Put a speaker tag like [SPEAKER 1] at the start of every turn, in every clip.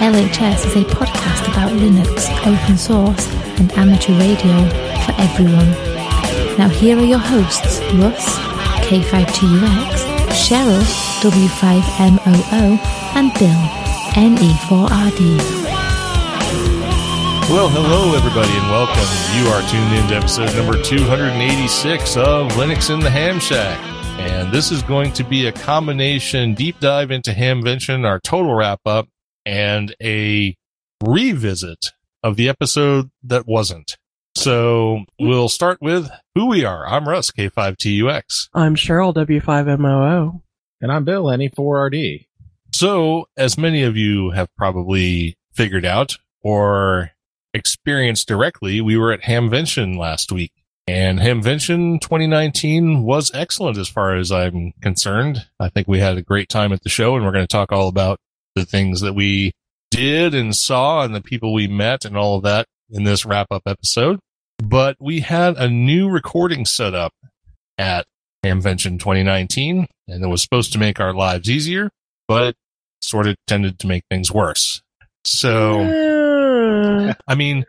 [SPEAKER 1] LHS is a podcast about Linux, open source, and amateur radio for everyone. Now, here are your hosts Russ, K5TUX, Cheryl, W5MOO, and Bill, NE4RD.
[SPEAKER 2] Well, hello everybody and welcome. You are tuned in to episode number 286 of Linux in the Ham Shack. And this is going to be a combination deep dive into Hamvention, our total wrap up, and a revisit of the episode that wasn't. So we'll start with who we are. I'm Russ, K5TUX.
[SPEAKER 3] I'm Cheryl W5MOO.
[SPEAKER 4] And I'm Bill, NE4RD.
[SPEAKER 2] So, as many of you have probably figured out or experienced directly, we were at Hamvention last week. And Hamvention 2019 was excellent as far as I'm concerned. I think we had a great time at the show and we're going to talk all about the things that we did and saw and the people we met and all of that in this wrap up episode. But we had a new recording set up at Hamvention 2019 and it was supposed to make our lives easier, but it sort of tended to make things worse. So, I mean,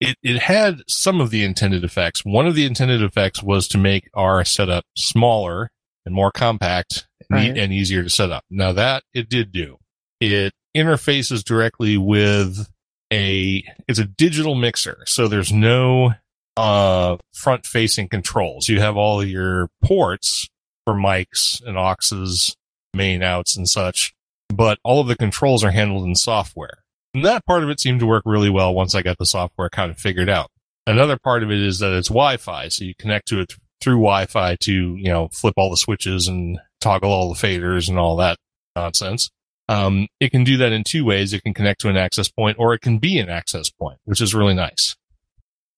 [SPEAKER 2] it, it had some of the intended effects. One of the intended effects was to make our setup smaller and more compact and, e- and easier to set up. Now that it did do, it interfaces directly with a, it's a digital mixer. So there's no, uh, front facing controls. You have all your ports for mics and auxes, main outs and such, but all of the controls are handled in software. And that part of it seemed to work really well once I got the software kind of figured out. Another part of it is that it's Wi-Fi, so you connect to it through Wi-Fi to, you know, flip all the switches and toggle all the faders and all that nonsense. Um, it can do that in two ways. It can connect to an access point or it can be an access point, which is really nice.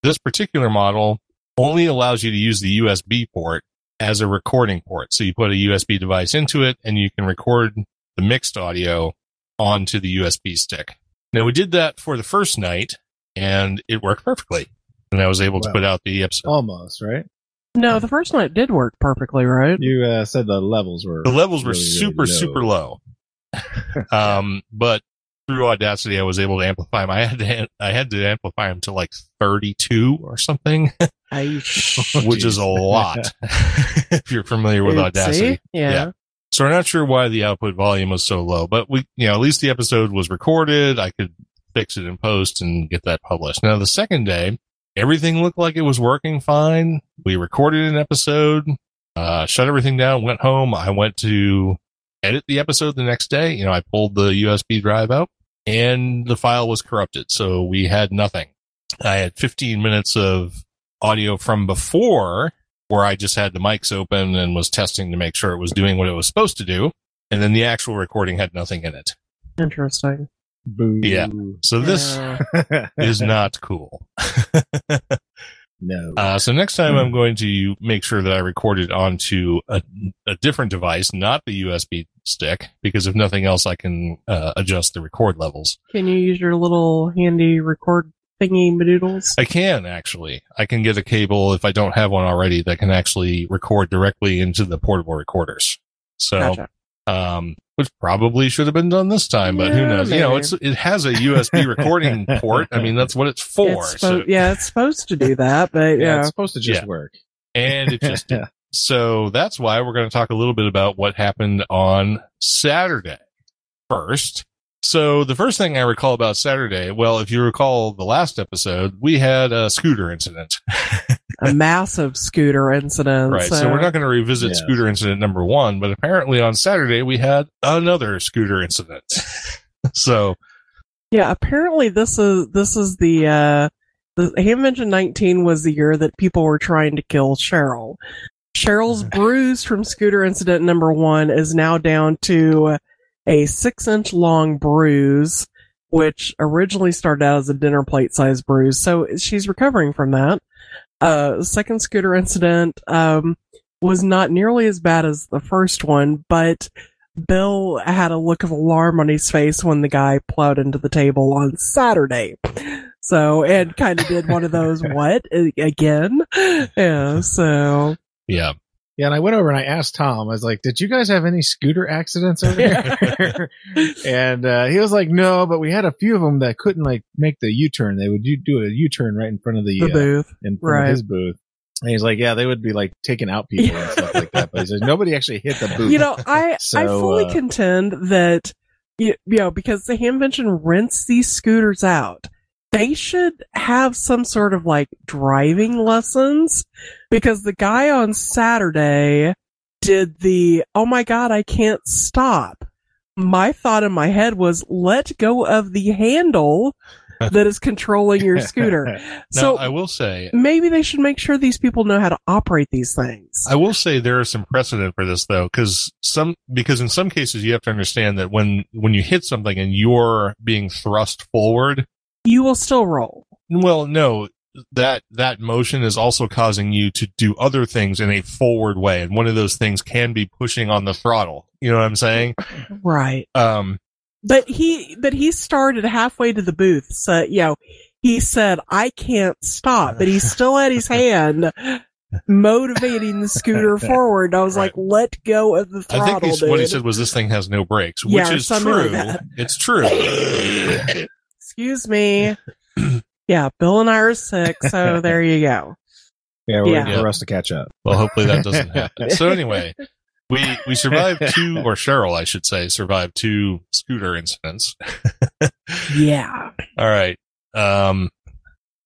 [SPEAKER 2] This particular model only allows you to use the USB port as a recording port. So you put a USB device into it and you can record the mixed audio onto the USB stick. Now we did that for the first night and it worked perfectly. And I was able to
[SPEAKER 4] Wow.
[SPEAKER 2] put out the episode.
[SPEAKER 4] Almost, right?
[SPEAKER 3] no, the first night did work perfectly, right?
[SPEAKER 4] You uh, said the levels were.
[SPEAKER 2] The levels were
[SPEAKER 4] really, really
[SPEAKER 2] super,
[SPEAKER 4] low.
[SPEAKER 2] super low. um, but through Audacity, I was able to amplify them. I had to, I had to amplify them to like 32 or something, which is a lot. if you're familiar with Audacity.
[SPEAKER 3] Yeah.
[SPEAKER 2] Yeah. So I'm not sure why the output volume was so low, but we, you know, at least the episode was recorded. I could fix it in post and get that published. Now the second day, everything looked like it was working fine. We recorded an episode, uh, shut everything down, went home. I went to edit the episode the next day. You know, I pulled the USB drive out and the file was corrupted. So we had nothing. I had 15 minutes of audio from before where I just had the mics open and was testing to make sure it was doing what it was supposed to do. And then the actual recording had nothing in it.
[SPEAKER 3] Interesting.
[SPEAKER 4] Boo.
[SPEAKER 2] Yeah. So this
[SPEAKER 3] Yeah.
[SPEAKER 2] is not cool.
[SPEAKER 4] no.
[SPEAKER 2] Uh, so next time I'm going to make sure that I record it onto a, a different device, not the USB stick, because if nothing else, I can uh, adjust the record levels.
[SPEAKER 3] Can you use your little handy record thingy madoodles?
[SPEAKER 2] I can actually. I can get a cable if I don't have one already that can actually record directly into the portable recorders. So,
[SPEAKER 3] Gotcha.
[SPEAKER 2] Um, which probably should have been done this time, but who
[SPEAKER 3] Yeah,
[SPEAKER 2] knows? You know,
[SPEAKER 3] maybe.
[SPEAKER 2] it's it has a USB recording port. I mean, that's what it's for.
[SPEAKER 3] It's
[SPEAKER 2] so,
[SPEAKER 3] yeah, it's supposed to do that, but
[SPEAKER 4] yeah,
[SPEAKER 3] yeah.
[SPEAKER 4] it's supposed to just
[SPEAKER 2] Yeah.
[SPEAKER 4] work.
[SPEAKER 2] and it just did. So that's why we're going to talk a little bit about what happened on Saturday first. So the first thing I recall about Saturday, well, if you recall the last episode, we had a scooter incident.
[SPEAKER 3] a massive scooter incident.
[SPEAKER 2] Right. So, we're not going to revisit
[SPEAKER 4] Yeah.
[SPEAKER 2] scooter incident number one, but apparently on Saturday we had another scooter incident. so
[SPEAKER 3] Yeah, apparently this is this is the uh the Hamvention 19 was the year that people were trying to kill Cheryl. Cheryl's bruise from scooter incident number 1 is now down to a six inch long bruise, which originally started out as a dinner plate size bruise. So she's recovering from that. Uh, second scooter incident, um, was not nearly as bad as the first one, but Bill had a look of alarm on his face when the guy plowed into the table on Saturday. So, and kind of did one of those, what? Again? Yeah, so.
[SPEAKER 2] Yeah.
[SPEAKER 4] Yeah, and I went over and I asked Tom. I was like, "Did you guys have any scooter accidents over here?" and uh, he was like, "No, but we had a few of them that couldn't like make the U-turn. They would do do a U-turn right in front of the,
[SPEAKER 3] The
[SPEAKER 4] uh,
[SPEAKER 3] booth.
[SPEAKER 4] in front
[SPEAKER 3] right.
[SPEAKER 4] of his booth." And he's like, "Yeah, they would be like taking out people and stuff like that." But he says nobody actually hit the booth.
[SPEAKER 3] You know, I, I fully
[SPEAKER 4] uh,
[SPEAKER 3] contend that, you, you know, because the Hamvention rents these scooters out, they should have some sort of like driving lessons because the guy on Saturday did the, oh my God, I can't stop. My thought in my head was let go of the handle that is controlling your scooter.
[SPEAKER 2] Now,
[SPEAKER 3] so
[SPEAKER 2] I will say,
[SPEAKER 3] maybe they should make sure these people know how to operate these things.
[SPEAKER 2] I will say there is some precedent for this though, because some because in some cases you have to understand that when when you hit something and you're being thrust forward,
[SPEAKER 3] you will still roll.
[SPEAKER 2] well, no, that that motion is also causing you to do other things in a forward way, and one of those things can be pushing on the throttle. You know what I'm saying?
[SPEAKER 3] Right.
[SPEAKER 2] Um,
[SPEAKER 3] But he, but he started halfway to the booth. So, you know, he said, I can't stop, but he still had his hand motivating the scooter forward. I was
[SPEAKER 2] Right.
[SPEAKER 3] like, let go of the
[SPEAKER 2] I
[SPEAKER 3] throttle,
[SPEAKER 2] think he's,
[SPEAKER 3] dude.
[SPEAKER 2] what he said was this thing has no brakes,
[SPEAKER 3] Yeah,
[SPEAKER 2] which is
[SPEAKER 3] something like
[SPEAKER 2] true. It's true.
[SPEAKER 3] Excuse me. yeah, Bill and I are sick, so there you go.
[SPEAKER 4] yeah, we're
[SPEAKER 3] Yeah.
[SPEAKER 4] for us to catch up.
[SPEAKER 2] Well, hopefully that doesn't happen. So anyway, we we survived two, or Cheryl, I should say, survived two scooter incidents.
[SPEAKER 3] Yeah.
[SPEAKER 2] All right. Um,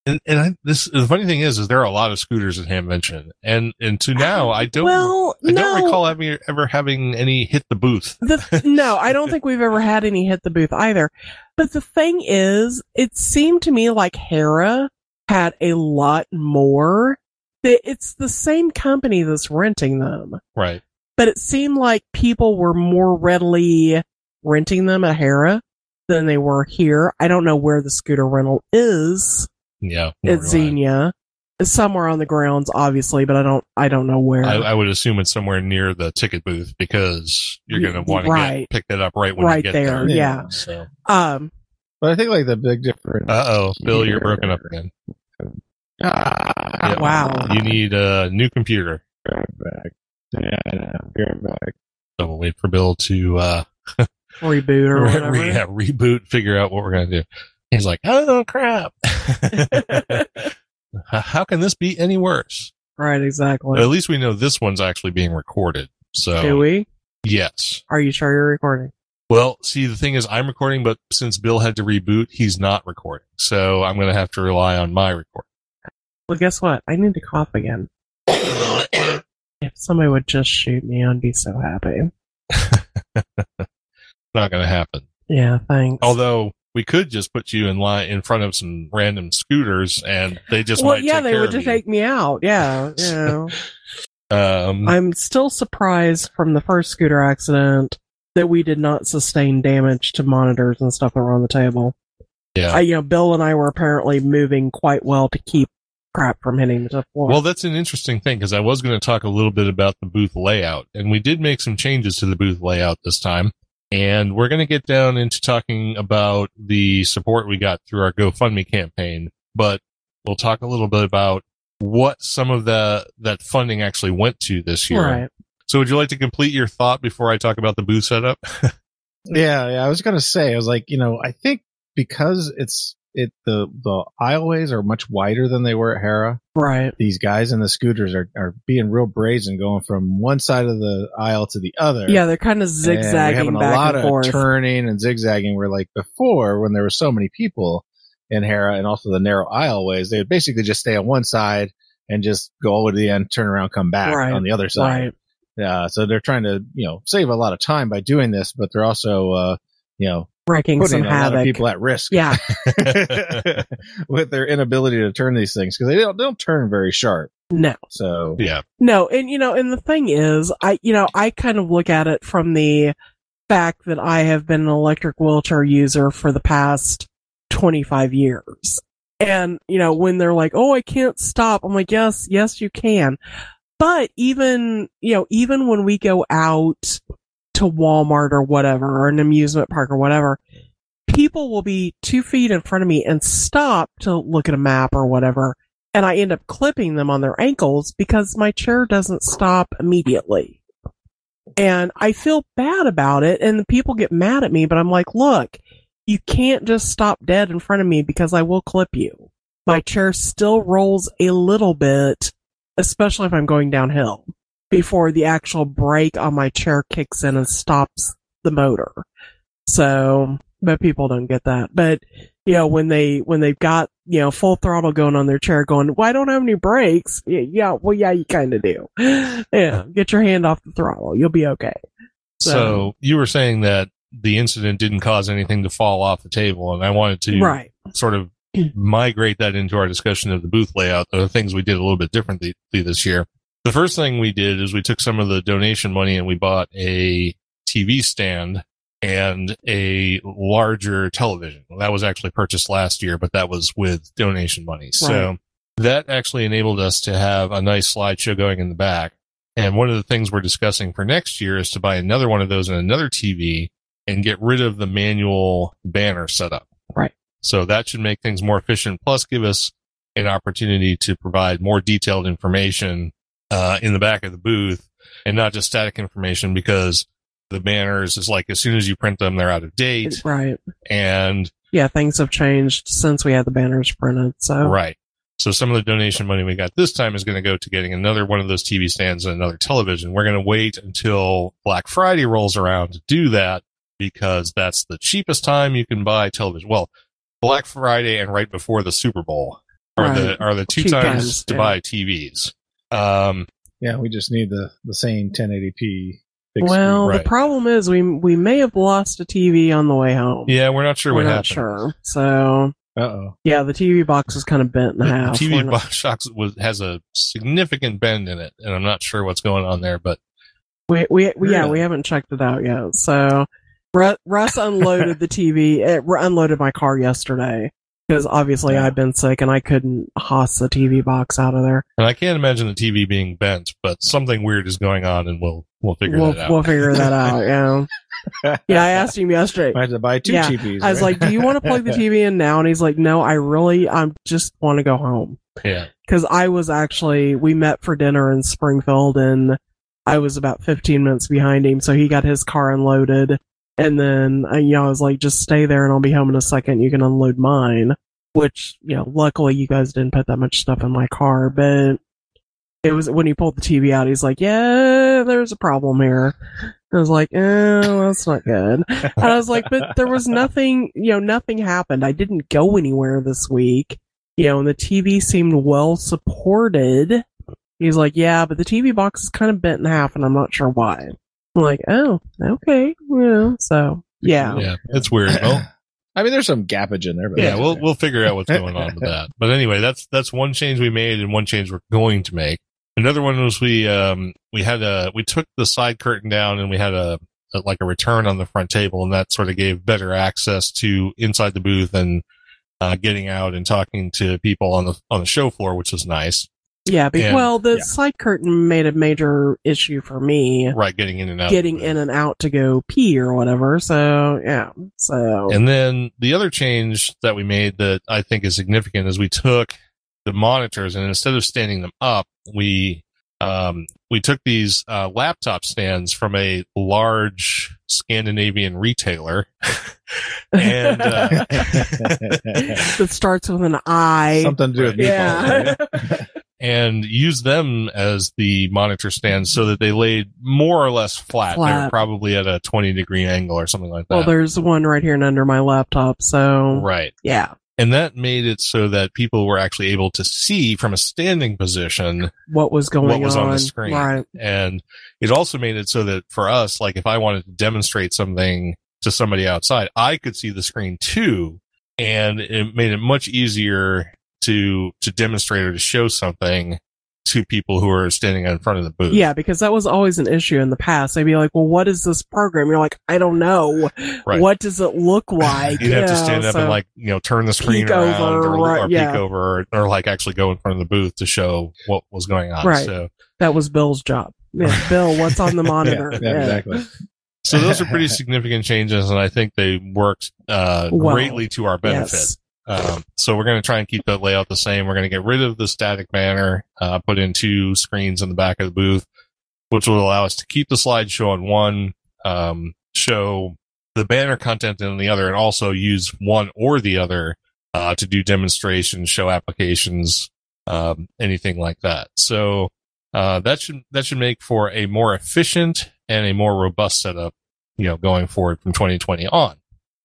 [SPEAKER 2] and, and I, this the funny thing is, is there are a lot of scooters at Hamvention, and and to now I don't
[SPEAKER 3] well,
[SPEAKER 2] I
[SPEAKER 3] no.
[SPEAKER 2] don't recall having ever having any hit the booth.
[SPEAKER 3] The, no, I don't think we've ever had any hit the booth either. But the thing is, it seemed to me like Hara had a lot more. It's the same company that's renting them,
[SPEAKER 2] Right.
[SPEAKER 3] but it seemed like people were more readily renting them at Hara than they were here. I don't know where the scooter rental is
[SPEAKER 2] Yeah.
[SPEAKER 3] at
[SPEAKER 2] nor do I.
[SPEAKER 3] Xenia. It's somewhere on the grounds, obviously, but I don't, I don't know where.
[SPEAKER 2] I, I would assume it's somewhere near the ticket booth because you're going to want to
[SPEAKER 3] right.
[SPEAKER 2] pick that up right when
[SPEAKER 3] Right
[SPEAKER 2] you get
[SPEAKER 3] there,
[SPEAKER 2] there.
[SPEAKER 3] yeah.
[SPEAKER 2] So,
[SPEAKER 3] um,
[SPEAKER 4] But I think like the big difference.
[SPEAKER 2] uh oh, Bill, you're broken up again.
[SPEAKER 4] Ah,
[SPEAKER 2] Yeah.
[SPEAKER 3] wow.
[SPEAKER 2] You need a new computer.
[SPEAKER 4] back. Yeah, I know. You're back.
[SPEAKER 2] So we'll wait for Bill to uh,
[SPEAKER 3] reboot or whatever.
[SPEAKER 2] re- yeah, reboot, figure out what we're going to do. He's like, oh crap. How can this be any worse?
[SPEAKER 3] Right, exactly.
[SPEAKER 2] At least we know this one's actually being recorded. So Do
[SPEAKER 3] we?
[SPEAKER 2] yes.
[SPEAKER 3] Are you sure you're recording?
[SPEAKER 2] Well, see, the thing is, I'm recording, but since Bill had to reboot, he's not recording. So I'm going to have to rely on my recording.
[SPEAKER 3] Well, guess what? I need to cough again. If somebody would just shoot me, I'd be so happy.
[SPEAKER 2] Not going to happen.
[SPEAKER 3] Yeah, thanks.
[SPEAKER 2] Although we could just put you in line in front of some random scooters, and they just
[SPEAKER 3] well,
[SPEAKER 2] might
[SPEAKER 3] yeah, they would just take me out. Yeah, you know.
[SPEAKER 2] Um,
[SPEAKER 3] I'm still surprised from the first scooter accident that we did not sustain damage to monitors and stuff that were on the table.
[SPEAKER 2] yeah.
[SPEAKER 3] I, you know, Bill and I were apparently moving quite well to keep crap from hitting the floor.
[SPEAKER 2] Well, that's an interesting thing because I was going to talk a little bit about the booth layout, and we did make some changes to the booth layout this time. And we're going to get down into talking about the support we got through our GoFundMe campaign, but we'll talk a little bit about what some of the that funding actually went to this year.
[SPEAKER 3] right.
[SPEAKER 2] So, would you like to complete your thought before I talk about the booth setup?
[SPEAKER 4] Yeah, yeah. I was gonna say, I was like, you know, I think because it's it the the aisleways are much wider than they were at Hara.
[SPEAKER 3] Right.
[SPEAKER 4] These guys in the scooters are are being real brazen, going from one side of the aisle to the other.
[SPEAKER 3] Yeah, they're kind of zigzagging
[SPEAKER 4] having a lot of
[SPEAKER 3] forth.
[SPEAKER 4] turning and zigzagging. Where like before, when there were so many people in Hara and also the narrow aisleways, they would basically just stay on one side and just go all the way to the end, turn around, come back
[SPEAKER 3] Right,
[SPEAKER 4] on the other side.
[SPEAKER 3] right.
[SPEAKER 4] Yeah, so they're trying to you know save a lot of time by doing this, but they're also uh, you know
[SPEAKER 3] Wrecking some
[SPEAKER 4] putting a lot of
[SPEAKER 3] havoc.
[SPEAKER 4] people at risk.
[SPEAKER 3] Yeah.
[SPEAKER 4] with their inability to turn these things because they don't, they don't turn very sharp.
[SPEAKER 3] No.
[SPEAKER 4] So
[SPEAKER 2] yeah.
[SPEAKER 3] No, and you know, and the thing is, I you know, I kind of look at it from the fact that I have been an electric wheelchair user for the past 25 years. And, you know, when they're like, oh, I can't stop, I'm like, yes, yes, you can. But even, you know, even when we go out to Walmart or whatever, or an amusement park or whatever, people will be two feet in front of me and stop to look at a map or whatever. And I end up clipping them on their ankles because my chair doesn't stop immediately. And I feel bad about it and the people get mad at me, but I'm like, look, you can't just stop dead in front of me because I will clip you. My chair still rolls a little bit, especially if I'm going downhill before the actual brake on my chair kicks in and stops the motor. So, but people don't get that. But, you know, when they, when they've got, you know, full throttle going on their chair going, well, I don't have any brakes. Yeah, yeah well, yeah, you kind of do. yeah, get your hand off the throttle. You'll be okay.
[SPEAKER 2] So, you were saying that the incident didn't cause anything to fall off the table, and I wanted to
[SPEAKER 3] Right.
[SPEAKER 2] sort of migrate that into our discussion of the booth layout, the things we did a little bit differently this year. The first thing we did is we took some of the donation money and we bought a TV stand and a larger television. That was actually purchased last year, but that was with donation money. So that actually enabled us to have a nice slideshow going in the back. And one of the things we're discussing for next year is to buy another one of those and another TV and get rid of the manual banner setup.
[SPEAKER 3] Right.
[SPEAKER 2] So that should make things more efficient, plus give us an opportunity to provide more detailed information uh, in the back of the booth and not just static information because the banners is like as soon as you print them, they're out of date.
[SPEAKER 3] Right.
[SPEAKER 2] And
[SPEAKER 3] Yeah, things have changed since we had the banners printed. So,
[SPEAKER 2] right. So some of the donation money we got this time is going to go to getting another one of those TV stands and another television. We're going to wait until Black Friday rolls around to do that because that's the cheapest time you can buy television. Well, Black Friday and right before the Super Bowl are
[SPEAKER 3] Right.
[SPEAKER 2] the are the two
[SPEAKER 3] Cheap
[SPEAKER 2] times
[SPEAKER 3] times,
[SPEAKER 2] to
[SPEAKER 3] yeah.
[SPEAKER 2] buy TVs. Um,
[SPEAKER 4] Yeah, we just need the the same 1080p. Big
[SPEAKER 3] well,
[SPEAKER 2] Right.
[SPEAKER 3] the problem is we we may have lost a TV on the way home.
[SPEAKER 2] yeah, we're not sure
[SPEAKER 3] We're
[SPEAKER 2] what
[SPEAKER 3] not
[SPEAKER 2] happened.
[SPEAKER 3] sure. So,
[SPEAKER 4] oh.
[SPEAKER 3] yeah, the TV box is kind of bent in
[SPEAKER 2] The
[SPEAKER 3] half. We're
[SPEAKER 2] TV
[SPEAKER 3] not-
[SPEAKER 2] box shocks was has a significant bend in it, and I'm not sure what's going on there. But
[SPEAKER 3] We, we, we yeah, we haven't checked it out yet. So Russ unloaded the TV, it unloaded my car yesterday because obviously
[SPEAKER 4] Yeah.
[SPEAKER 3] I've been sick and I couldn't hoss the TV box out of there.
[SPEAKER 2] and I can't imagine the TV being bent, but something weird is going on, and we'll we'll figure
[SPEAKER 3] we'll,
[SPEAKER 2] that out.
[SPEAKER 3] we'll figure that out. Yeah. Yeah. I asked him yesterday.
[SPEAKER 4] I had to buy two
[SPEAKER 3] Yeah,
[SPEAKER 4] TVs.
[SPEAKER 3] I was
[SPEAKER 4] right?
[SPEAKER 3] like, do you want to plug the TV in now? And he's like, no, I really, I just want to go home.
[SPEAKER 2] yeah.
[SPEAKER 3] Cause I was actually, we met for dinner in Springfield and I was about 15 minutes behind him. So he got his car unloaded. And then, uh, you know, I was like, just stay there and I'll be home in a second. You can unload mine, which, you know, luckily you guys didn't put that much stuff in my car, but it was when he pulled the TV out, he's like, yeah, there's a problem here. I was like, oh, that's not good. And I was like, but there was nothing, you know, nothing happened. I didn't go anywhere this week. You know, and the TV seemed well supported. He's like, yeah, but the TV box is kind of bent in half and I'm not sure why. I'm like, oh, okay. Yeah. So, yeah.
[SPEAKER 2] Yeah, it's weird. Well,
[SPEAKER 4] I mean, there's some gappage in there, but
[SPEAKER 2] yeah, we'll
[SPEAKER 4] okay.
[SPEAKER 2] we'll figure out what's going on with that. But anyway, that's that's one change we made and one change we're going to make. Another one was we um we had a we took the side curtain down and we had a, a like a return on the front table and that sort of gave better access to inside the booth and uh, getting out and talking to people on the on the show floor, which was nice.
[SPEAKER 3] Yeah. Be-
[SPEAKER 2] And-
[SPEAKER 3] well, the
[SPEAKER 4] yeah.
[SPEAKER 3] side curtain made a major issue for me
[SPEAKER 2] Right, getting in and out.
[SPEAKER 3] getting in and out to go pee or whatever. So, yeah. So,
[SPEAKER 2] And then the other change that we made that I think is significant is we took the monitors and instead of standing them up, we um, we took these uh, laptop stands from a large Scandinavian retailer, and uh,
[SPEAKER 3] it starts with an I.
[SPEAKER 4] something to do with
[SPEAKER 3] yeah.
[SPEAKER 4] meatballs. right?
[SPEAKER 2] and use them as the monitor stands so that they laid more or less flat.
[SPEAKER 3] Flat.
[SPEAKER 2] probably at a twenty degree angle or something like that.
[SPEAKER 3] well, there's one right here and under my laptop. So,
[SPEAKER 2] right.
[SPEAKER 3] yeah.
[SPEAKER 2] And that made it so that people were actually able to see from a standing position
[SPEAKER 3] What was going
[SPEAKER 2] what was on the screen.
[SPEAKER 3] Right.
[SPEAKER 2] And it also made it so that for us, like if I wanted to demonstrate something to somebody outside, I could see the screen too. And it made it much easier to, to demonstrate or to show something to people who are standing in front of the booth.
[SPEAKER 3] Yeah, because that was always an issue in the past. They'd be like, "Well, what is this program?" You're like, "I don't know.
[SPEAKER 2] Right.
[SPEAKER 3] What does it look like?"
[SPEAKER 2] You'd have to stand up
[SPEAKER 3] so-
[SPEAKER 2] and like, you know, turn the screen around
[SPEAKER 3] over,
[SPEAKER 2] or,
[SPEAKER 3] right,
[SPEAKER 2] or
[SPEAKER 3] yeah.
[SPEAKER 2] peek over or, or like actually go in front of the booth to show what was going on.
[SPEAKER 3] Right.
[SPEAKER 2] So,
[SPEAKER 3] that was Bill's job. Yeah, Bill, what's on the monitor?
[SPEAKER 4] Yeah, yeah, exactly.
[SPEAKER 2] so those are pretty significant changes and I think they worked, uh,
[SPEAKER 3] Well,
[SPEAKER 2] greatly to our benefit.
[SPEAKER 3] Yes.
[SPEAKER 2] Um, so we're going to try and keep that layout the same. We're going to get rid of the static banner, uh, put in two screens in the back of the booth, which will allow us to keep the slideshow on one, um, show the banner content in the other and also use one or the other, uh, to do demonstrations, show applications, um, anything like that. So, uh, that should, that should make for a more efficient and a more robust setup, you know, going forward from 2020 on.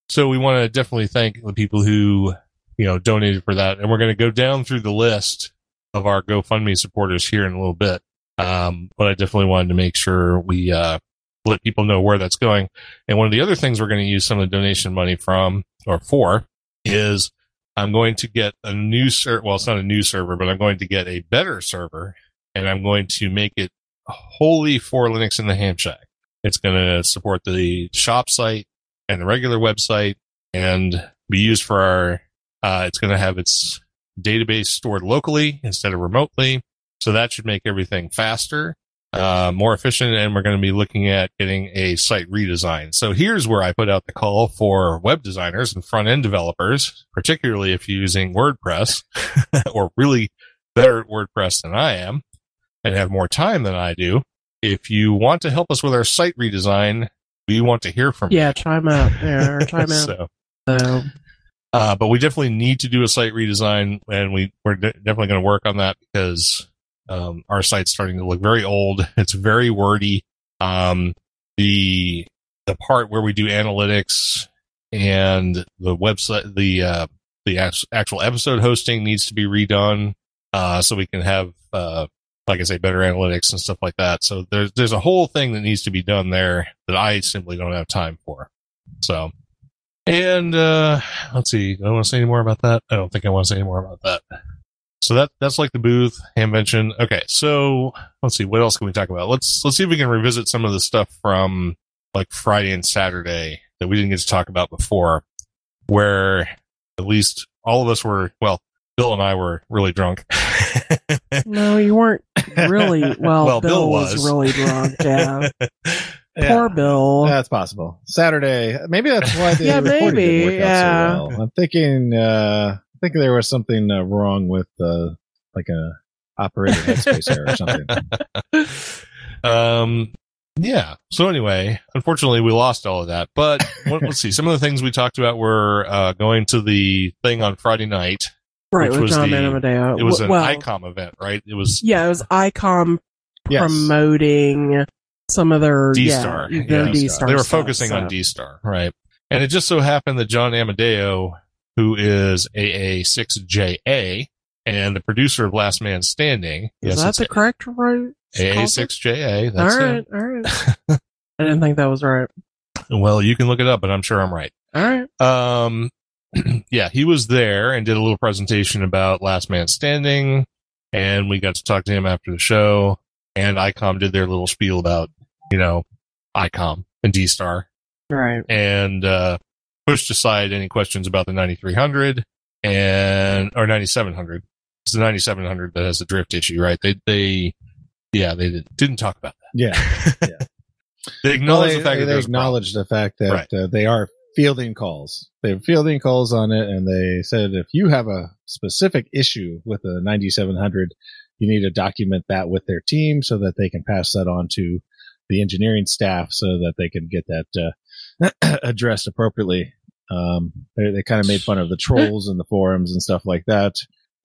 [SPEAKER 2] So we want to definitely thank the people who you know, donated for that. And we're going to go down through the list of our GoFundMe supporters here in a little bit. Um, but I definitely wanted to make sure we, uh, let people know where that's going. And one of the other things we're going to use some of the donation money from or for is I'm going to get a new server. Well, it's not a new server, but I'm going to get a better server and I'm going to make it wholly for Linux in the Ham Shack. It's going to support the shop site and the regular website and be used for our uh, it's going to have its database stored locally instead of remotely. So that should make everything faster, uh, more efficient. And we're going to be looking at getting a site redesign. So here's where I put out the call for web designers and front end developers, particularly if you're using WordPress or really better at WordPress than I am and have more time than I do. If you want to help us with our site redesign, we want to hear from you.
[SPEAKER 3] Yeah, chime out there,
[SPEAKER 2] you.
[SPEAKER 3] chime out.
[SPEAKER 2] so,
[SPEAKER 3] So,
[SPEAKER 2] uh, but we definitely need to do a site redesign, and we we're de- definitely going to work on that because um, our site's starting to look very old. It's very wordy. Um, the the part where we do analytics and the website, the uh, the actual episode hosting needs to be redone, uh, so we can have uh, like I say, better analytics and stuff like that. So there's there's a whole thing that needs to be done there that I simply don't have time for. So. And uh let's see. Do I want to say any more about that? I don't think I want to say any more about that. So that that's like the booth Hamvention. Okay, so let's see. What else can we talk about? Let's let's see if we can revisit some of the stuff from like Friday and Saturday that we didn't get to talk about before, where at least all of us were. Well, Bill and I were really drunk.
[SPEAKER 3] no, you weren't really. Well,
[SPEAKER 2] Well,
[SPEAKER 3] Bill,
[SPEAKER 2] Bill
[SPEAKER 3] was.
[SPEAKER 2] was.
[SPEAKER 3] really drunk. Yeah,
[SPEAKER 4] Yeah.
[SPEAKER 3] poor Bill.
[SPEAKER 4] That's possible. Saturday. Maybe that's why the
[SPEAKER 3] Yeah,
[SPEAKER 4] recording
[SPEAKER 3] maybe,
[SPEAKER 4] didn't work
[SPEAKER 3] yeah.
[SPEAKER 4] out so well. I'm thinking. Uh, I think there was something uh, wrong with uh, like a operator headspace error or something.
[SPEAKER 2] um, yeah. So anyway, unfortunately, we lost all of that. But what, let's see. Some of the things we talked about were uh, going to the thing on Friday night.
[SPEAKER 3] right,
[SPEAKER 2] which
[SPEAKER 3] with
[SPEAKER 2] was
[SPEAKER 3] John
[SPEAKER 2] the-
[SPEAKER 3] Amodeo.
[SPEAKER 2] It was
[SPEAKER 3] W-
[SPEAKER 2] an
[SPEAKER 3] well,
[SPEAKER 2] ICOM event, right? It was
[SPEAKER 3] Yeah, it was ICOM
[SPEAKER 4] Yes.
[SPEAKER 3] promoting some of their. Yeah, their
[SPEAKER 2] Yeah.
[SPEAKER 3] D-Star.
[SPEAKER 2] they were
[SPEAKER 3] stuff,
[SPEAKER 2] focusing
[SPEAKER 3] so.
[SPEAKER 2] on D Star, right? And it just so happened that John Amodeo, who is AA6JA and the producer of Last Man Standing,
[SPEAKER 3] Is
[SPEAKER 2] yes,
[SPEAKER 3] that the correct right?
[SPEAKER 2] AA6JA.
[SPEAKER 3] All
[SPEAKER 2] That's
[SPEAKER 3] right, all right. I didn't think that was right.
[SPEAKER 2] Well, you can look it up, but I'm sure I'm right.
[SPEAKER 3] All right.
[SPEAKER 2] Um, yeah, he was there and did a little presentation about Last Man Standing, and we got to talk to him after the show. And ICOM did their little spiel about, you know, ICOM and D Star,
[SPEAKER 3] Right.
[SPEAKER 2] and uh, pushed aside any questions about the 9300 and or 9700. It's the 9700 that has the drift issue, right? They they yeah they did, didn't talk about that.
[SPEAKER 4] Yeah.
[SPEAKER 2] They
[SPEAKER 4] Well,
[SPEAKER 2] acknowledged
[SPEAKER 4] they,
[SPEAKER 2] the fact
[SPEAKER 4] they
[SPEAKER 2] that there's a problem.
[SPEAKER 4] acknowledged the fact that
[SPEAKER 2] Right.
[SPEAKER 4] uh, they are fielding calls. They're fielding calls on it, and they said if you have a specific issue with a 9700, you need to document that with their team so that they can pass that on to the engineering staff so that they can get that uh, addressed appropriately. Um, they, they kind of made fun of the trolls in the forums and stuff like that.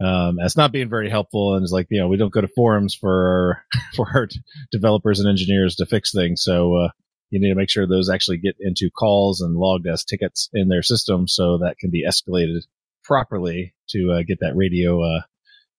[SPEAKER 4] Um, as not being very helpful, and it's like you know we don't go to forums for for our developers and engineers to fix things. So uh, you need to make sure those actually get into calls and logged as tickets in their system, so that can be escalated properly to uh, get that radio uh,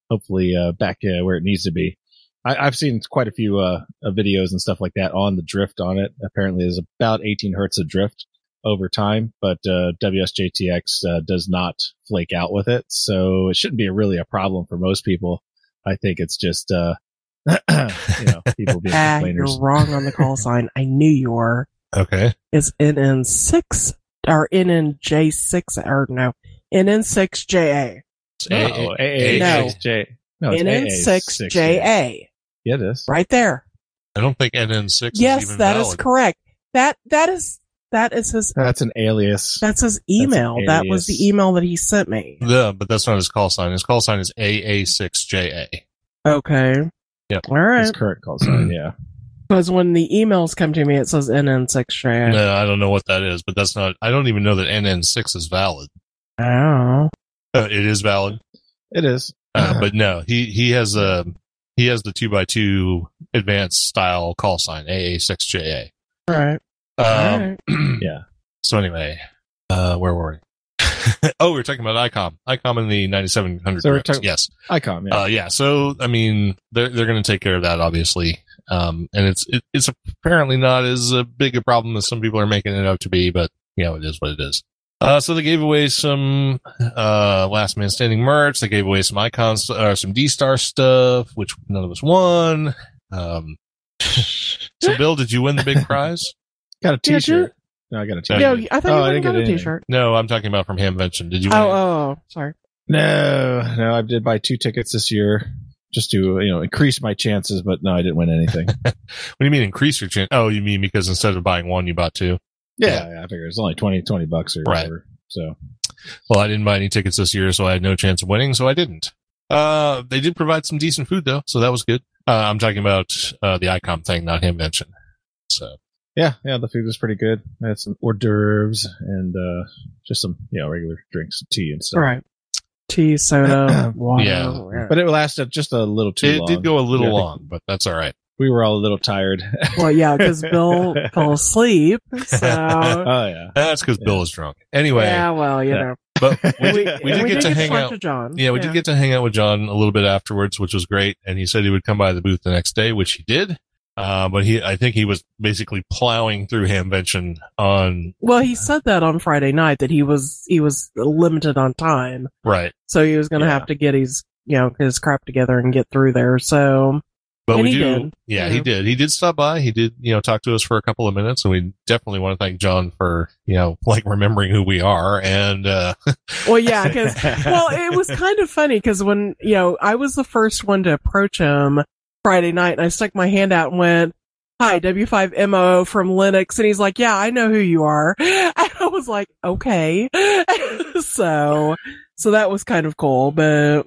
[SPEAKER 4] hopefully uh, back uh, where it needs to be. I, I've seen quite a few uh, uh, videos and stuff like that on the drift on it. Apparently, there's about 18 hertz of drift over time, but uh, WSJT-X uh, does not flake out with it, so it shouldn't be a, really a problem for most people. I think it's just, uh, you know, people being
[SPEAKER 3] Ah, you're wrong on the call sign. I knew you were.
[SPEAKER 2] Okay.
[SPEAKER 3] It's NN6 or NNJ6 or no, NN6JA.
[SPEAKER 2] It's
[SPEAKER 4] No,
[SPEAKER 2] A- A-
[SPEAKER 3] No.
[SPEAKER 4] AA6J. No, it's AA6J.
[SPEAKER 3] NN6JA.
[SPEAKER 4] Yeah, it is.
[SPEAKER 3] Right there.
[SPEAKER 2] I don't think NN6 is
[SPEAKER 3] Yes,
[SPEAKER 2] even
[SPEAKER 3] that is
[SPEAKER 2] valid.
[SPEAKER 3] correct. That that is that is his
[SPEAKER 4] That's an alias.
[SPEAKER 3] that's his email.
[SPEAKER 4] an
[SPEAKER 3] That was the email that he sent me.
[SPEAKER 2] Yeah, but that's not his call sign. His call sign is AA6JA.
[SPEAKER 3] Okay.
[SPEAKER 2] Yeah.
[SPEAKER 3] All
[SPEAKER 4] His current call sign, yeah.
[SPEAKER 3] Because when the emails come to me, it says NN6JA.
[SPEAKER 2] No, I don't know what that is, but that's not. I don't even know that NN6 is valid.
[SPEAKER 3] Oh.
[SPEAKER 2] Uh, it is valid,
[SPEAKER 4] It is.
[SPEAKER 2] uh, but no, he he has a he has the two by two advanced style call sign AA6JA.
[SPEAKER 3] All right.
[SPEAKER 2] Um,
[SPEAKER 3] right.
[SPEAKER 4] Yeah.
[SPEAKER 2] So anyway, uh, where were we? oh, we were talking about ICOM. ICOM in the 9700.
[SPEAKER 4] So we're
[SPEAKER 2] grips.
[SPEAKER 4] talking-
[SPEAKER 2] yes.
[SPEAKER 4] Icom, yeah.
[SPEAKER 2] Uh, yeah. So, I mean, they're, they're going to take care of that, obviously. Um, and it's, it, it's apparently not as big a problem as some people are making it out to be, but you know, it is what it is. Uh, so they gave away some, uh, last man standing merch. They gave away some icons, uh, some D-Star stuff, which none of us won. Um, so Bill, did you win the big prize?
[SPEAKER 4] got a
[SPEAKER 3] Yeah,
[SPEAKER 4] t-shirt. No, I got a
[SPEAKER 2] Yeah,
[SPEAKER 4] t-shirt.
[SPEAKER 3] No, I thought
[SPEAKER 4] Oh,
[SPEAKER 3] you
[SPEAKER 4] I didn't
[SPEAKER 3] got
[SPEAKER 4] get
[SPEAKER 3] a
[SPEAKER 4] anything.
[SPEAKER 3] t-shirt.
[SPEAKER 2] No, I'm talking about from Hamvention. Did you win?
[SPEAKER 3] Oh, oh, sorry.
[SPEAKER 4] No, no, I did buy two tickets this year just to, you know, increase my chances, but no, I didn't win anything.
[SPEAKER 2] What do you mean increase your chance? Oh, you mean because instead of buying one, you bought two?
[SPEAKER 4] Yeah, yeah, I figured it's only 20, 20 bucks or
[SPEAKER 2] Right.
[SPEAKER 4] whatever. So,
[SPEAKER 2] Well, I didn't buy any tickets this year, so I had no chance of winning, so I didn't. Uh, they did provide some decent food though, so that was good. Uh, I'm talking about, uh, the ICOM thing, not Hamvention. So,
[SPEAKER 4] yeah, yeah, the food was pretty good. I had some hors d'oeuvres and, uh, just some, you know, regular drinks, tea and stuff.
[SPEAKER 3] All right. Tea, soda, water.
[SPEAKER 2] Yeah.
[SPEAKER 4] But it lasted just a little too long.
[SPEAKER 2] it
[SPEAKER 4] long.
[SPEAKER 2] did go a little
[SPEAKER 4] Yeah, I think
[SPEAKER 2] long, but that's all right.
[SPEAKER 4] We were all a little tired.
[SPEAKER 3] well, yeah, because Bill fell asleep. So,
[SPEAKER 4] oh, yeah.
[SPEAKER 2] That's because Bill is drunk. Anyway,
[SPEAKER 3] yeah, well, you
[SPEAKER 4] Yeah.
[SPEAKER 3] know.
[SPEAKER 2] but we
[SPEAKER 3] We,
[SPEAKER 2] did, we did
[SPEAKER 3] we
[SPEAKER 2] get to hang
[SPEAKER 3] talk
[SPEAKER 2] out.
[SPEAKER 3] to John.
[SPEAKER 2] Yeah, we did get to hang out with John a little bit afterwards, which was great. And he said he would come by the booth the next day, which he did. Uh, but he, I think he was basically plowing through Hamvention on,
[SPEAKER 3] Well, he said that on Friday night that he was he was limited on time,
[SPEAKER 2] right.
[SPEAKER 3] so he was going to
[SPEAKER 4] Yeah.
[SPEAKER 3] have to get his you know his crap together and get through there. So
[SPEAKER 2] But
[SPEAKER 3] And
[SPEAKER 2] we do,
[SPEAKER 3] did,
[SPEAKER 2] yeah,
[SPEAKER 3] you
[SPEAKER 2] he did. He did stop by. He did, you know, talk to us for a couple of minutes, and we definitely want to thank John for, you know, like remembering who we are. And uh,
[SPEAKER 3] well, yeah, because well, it was kind of funny because when you know I was the first one to approach him Friday night, and I stuck my hand out and went. Hi, W5MOO from Linux. And he's like, yeah, I know who you are. And I was like, okay. so, so that was kind of cool, but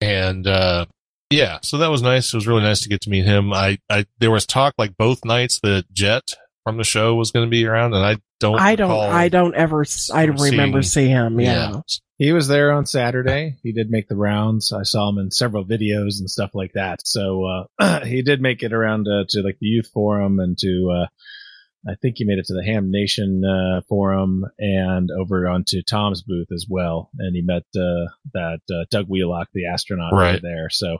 [SPEAKER 2] and uh, yeah, so that was nice. It was really nice to get to meet him. I, I there was talk like both nights that Jet from the show was going to be around, and I don't,
[SPEAKER 3] I don't,
[SPEAKER 2] recall-
[SPEAKER 3] I don't ever, s- I
[SPEAKER 2] Seeing-
[SPEAKER 3] remember see him. Yeah.
[SPEAKER 2] yeah,
[SPEAKER 4] He was there on Saturday. He did make the rounds. I saw him in several videos and stuff like that. So uh, he did make it around uh, to like the youth forum and to uh, I think he made it to the Ham Nation uh, forum and over onto Tom's booth as well. And he met uh, that uh, Doug Wheelock, the astronaut, over
[SPEAKER 2] Right.
[SPEAKER 4] there. So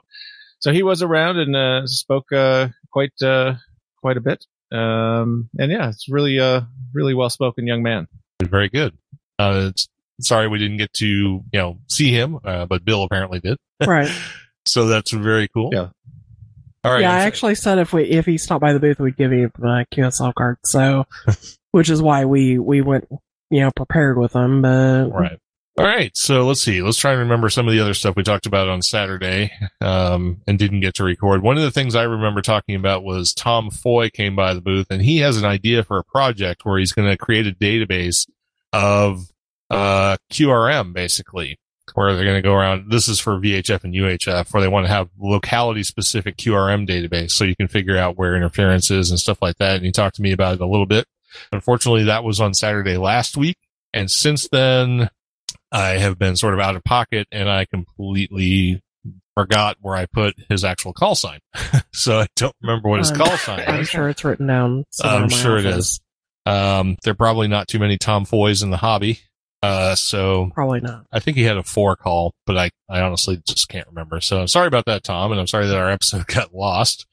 [SPEAKER 4] so he was around and uh, spoke uh, quite uh, quite a bit. Um, and yeah, it's really uh really well spoken young man.
[SPEAKER 2] very good. Uh, it's, sorry we didn't get to you know see him, uh, but Bill apparently did.
[SPEAKER 3] Right.
[SPEAKER 2] So that's very cool.
[SPEAKER 4] Yeah.
[SPEAKER 2] All right.
[SPEAKER 3] yeah, I actually said if we if he stopped by the booth, we'd give him a QSL card. So, which is why we we went you know prepared with him. But
[SPEAKER 2] Right. All right. So let's see. Let's try and remember some of the other stuff we talked about on Saturday, um, and didn't get to record. One of the things I remember talking about was Tom Foy came by the booth and he has an idea for a project where he's going to create a database of, uh, QRM basically, where they're going to go around. This is for VHF and UHF where they want to have locality specific QRM database so you can figure out where interference is and stuff like that. And you talked to me about it a little bit. Unfortunately, that was on Saturday last week. And since then, I have been sort of out of pocket and I completely forgot where I put his actual call sign. so I don't remember what his
[SPEAKER 3] Um,
[SPEAKER 2] call sign is.
[SPEAKER 3] I'm
[SPEAKER 2] is.
[SPEAKER 3] sure it's written down. somewhere
[SPEAKER 2] I'm sure it
[SPEAKER 3] office.
[SPEAKER 2] is. Um, there are probably not too many Tom Foys in the hobby. Uh, so
[SPEAKER 3] Probably not.
[SPEAKER 2] I think he had a four call, but I, I honestly just can't remember. So I'm sorry about that, Tom. And I'm sorry that our episode got lost.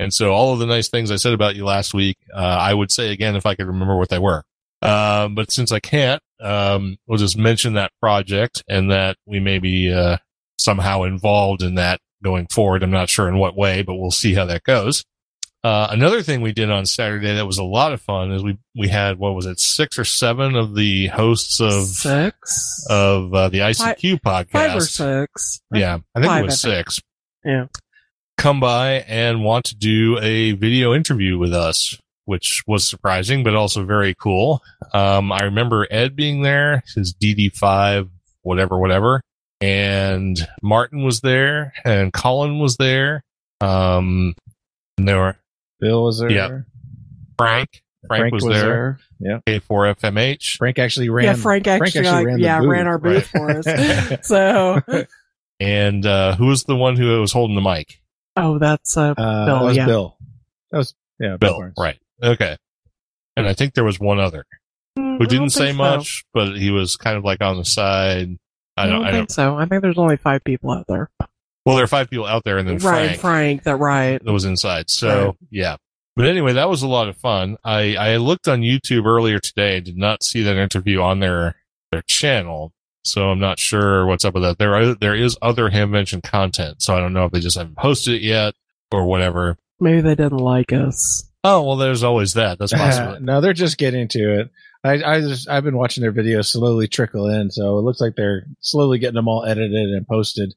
[SPEAKER 2] And so all of the nice things I said about you last week, uh, I would say again if I could remember what they were. Um, but since I can't, um, we'll just mention that project and that we may be, uh, somehow involved in that going forward. I'm not sure in what way, but we'll see how that goes. Uh, another thing we did on Saturday that was a lot of fun is we, we had, what was it, six or seven of the hosts of,
[SPEAKER 3] six,
[SPEAKER 2] of, uh, the ICQ podcast.
[SPEAKER 3] five or six.
[SPEAKER 2] Yeah. I think
[SPEAKER 3] Five,
[SPEAKER 2] it was six.
[SPEAKER 3] Yeah.
[SPEAKER 2] Come by and want to do a video interview with us, which was surprising, but also very cool. Um, I remember Ed being there, his DD5, whatever, whatever. And Martin was there and Colin was there. Um, and there were
[SPEAKER 4] Bill was there.
[SPEAKER 2] Yeah. Frank. Frank, was, there.
[SPEAKER 4] Yeah.
[SPEAKER 2] K4FMH.
[SPEAKER 4] Frank actually ran.
[SPEAKER 3] yeah, Frank actually,
[SPEAKER 4] actually ran
[SPEAKER 3] yeah,
[SPEAKER 4] booth,
[SPEAKER 3] ran our booth
[SPEAKER 4] right.
[SPEAKER 3] for us. so,
[SPEAKER 2] And, uh, who was the one who was holding the mic?
[SPEAKER 3] oh, that's uh,
[SPEAKER 4] Uh,
[SPEAKER 3] Bill,
[SPEAKER 4] that was
[SPEAKER 3] yeah.
[SPEAKER 4] Bill. That was yeah.
[SPEAKER 2] Bill.
[SPEAKER 4] Barnes.
[SPEAKER 2] Right. Okay. And I think there was one other.
[SPEAKER 3] Mm,
[SPEAKER 2] who didn't say
[SPEAKER 3] so.
[SPEAKER 2] much, but he was kind of like on the side. I
[SPEAKER 3] I
[SPEAKER 2] don't,
[SPEAKER 3] don't,
[SPEAKER 2] I
[SPEAKER 3] think
[SPEAKER 2] don't,
[SPEAKER 3] so. I think there's only five people out there.
[SPEAKER 2] Well, there are five people out there and then
[SPEAKER 3] right,
[SPEAKER 2] Frank,
[SPEAKER 3] Frank, that right.
[SPEAKER 2] that was inside. So
[SPEAKER 3] Right.
[SPEAKER 2] yeah. But anyway, that was a lot of fun. I, I looked on YouTube earlier today, did not see that interview on their, their channel. So I'm not sure what's up with that. There are, there is other Hamvention content. So I don't know if they just haven't posted it yet or whatever.
[SPEAKER 3] Maybe they didn't like us.
[SPEAKER 2] Oh, well, there's always that. That's possible.
[SPEAKER 4] no, they're just getting to it. I, I just I've been watching their videos slowly trickle in, so it looks like they're slowly getting them all edited and posted.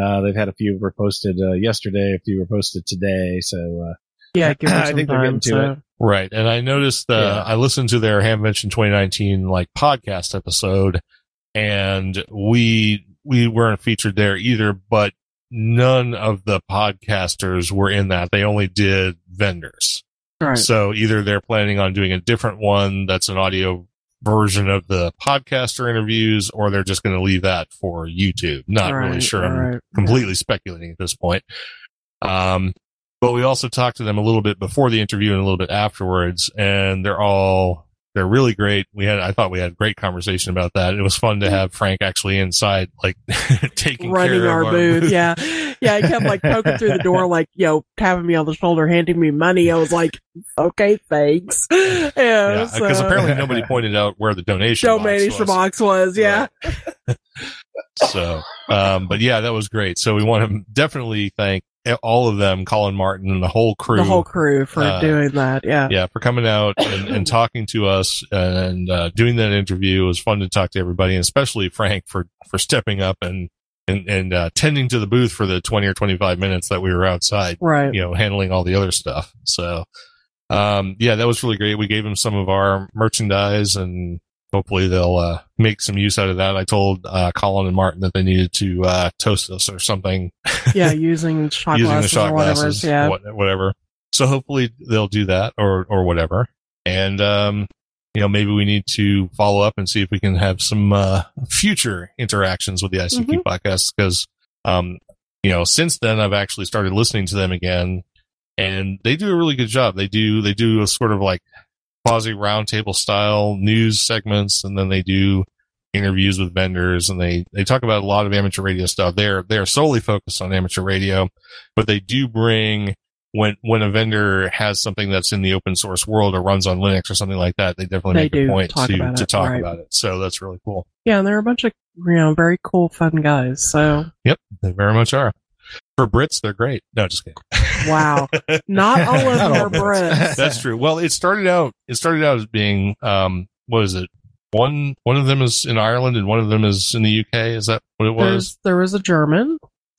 [SPEAKER 4] Uh, they've had a few were posted uh, yesterday, a few were posted today. So uh,
[SPEAKER 3] Yeah, give them
[SPEAKER 4] I
[SPEAKER 3] some
[SPEAKER 4] think they're
[SPEAKER 3] time.
[SPEAKER 4] getting to
[SPEAKER 3] so.
[SPEAKER 4] it.
[SPEAKER 2] Right. And I noticed, uh,
[SPEAKER 4] Yeah.
[SPEAKER 2] I listened to their Hamvention 2019 like podcast episode and we, we weren't featured there either, but none of the podcasters were in that. They only did vendors.
[SPEAKER 3] Right.
[SPEAKER 2] So either they're planning on doing a different one that's an audio version of the podcaster interviews or they're just going to leave that for YouTube. Not really sure. I'm
[SPEAKER 3] right.
[SPEAKER 2] completely speculating at this point. Um, but we also talked to them a little bit before the interview and a little bit afterwards, and they're all they're really great. We had I thought we had a great conversation about that. It was fun to have Frank actually inside, like taking
[SPEAKER 3] running
[SPEAKER 2] care
[SPEAKER 3] our
[SPEAKER 2] of
[SPEAKER 3] booth. Yeah. Yeah. He kept like poking through the door, like, you know, tapping me on the shoulder, handing me money. I was like, okay, thanks. Yeah.
[SPEAKER 2] Yeah, because
[SPEAKER 3] so-
[SPEAKER 2] apparently nobody pointed out where the donation box
[SPEAKER 3] donation
[SPEAKER 2] was.
[SPEAKER 3] box was. Yeah.
[SPEAKER 2] So, um, but yeah, that was great. So we want to definitely thank all of them, Colin Martin and the whole crew.
[SPEAKER 3] The whole crew for
[SPEAKER 2] uh,
[SPEAKER 3] doing that. Yeah.
[SPEAKER 2] yeah, for coming out and, and talking to us and uh, doing that interview. It was fun to talk to everybody, and especially Frank for for stepping up and and and uh, tending to the booth for the twenty or twenty five minutes that we were outside.
[SPEAKER 3] Right.
[SPEAKER 2] You know, handling all the other stuff. So, um, yeah, that was really great. We gave him some of our merchandise and. Hopefully they'll uh, make some use out of that. I told uh, Colin and Martin that they needed to uh, toast us or something
[SPEAKER 3] Yeah. Using shot
[SPEAKER 2] using the
[SPEAKER 3] glasses
[SPEAKER 2] shot
[SPEAKER 3] or whatever.
[SPEAKER 2] glasses,
[SPEAKER 3] Yeah.
[SPEAKER 2] what, whatever. So hopefully they'll do that or or whatever. And um, you know, maybe we need to follow up and see if we can have some uh, future interactions with the ICQ
[SPEAKER 3] Mhm.
[SPEAKER 2] podcast because um, you know, since then I've actually started listening to them again, and they do a really good job. They do they do a sort of like quasi roundtable style news segments, and then they do interviews with vendors and they, they talk about a lot of amateur radio stuff. They're, they're solely focused on amateur radio, but they do bring when, when a vendor has something that's in the open source world or runs on Linux or something like that, they definitely
[SPEAKER 3] They
[SPEAKER 2] make a point to, to talk
[SPEAKER 3] right.
[SPEAKER 2] about it. So that's really cool.
[SPEAKER 3] Yeah. And they're a bunch of, you know, very cool, fun guys. So
[SPEAKER 2] Yep. They very much are. For Brits, they're great. No, just kidding.
[SPEAKER 3] wow. Not all of
[SPEAKER 4] Not
[SPEAKER 3] them
[SPEAKER 4] all
[SPEAKER 3] are Brits.
[SPEAKER 2] That's true. Well, it started out, it started out as being, um, what is it? One, one of them is in Ireland and one of them is in the UK. Is that what it was?
[SPEAKER 3] There's, there was a German.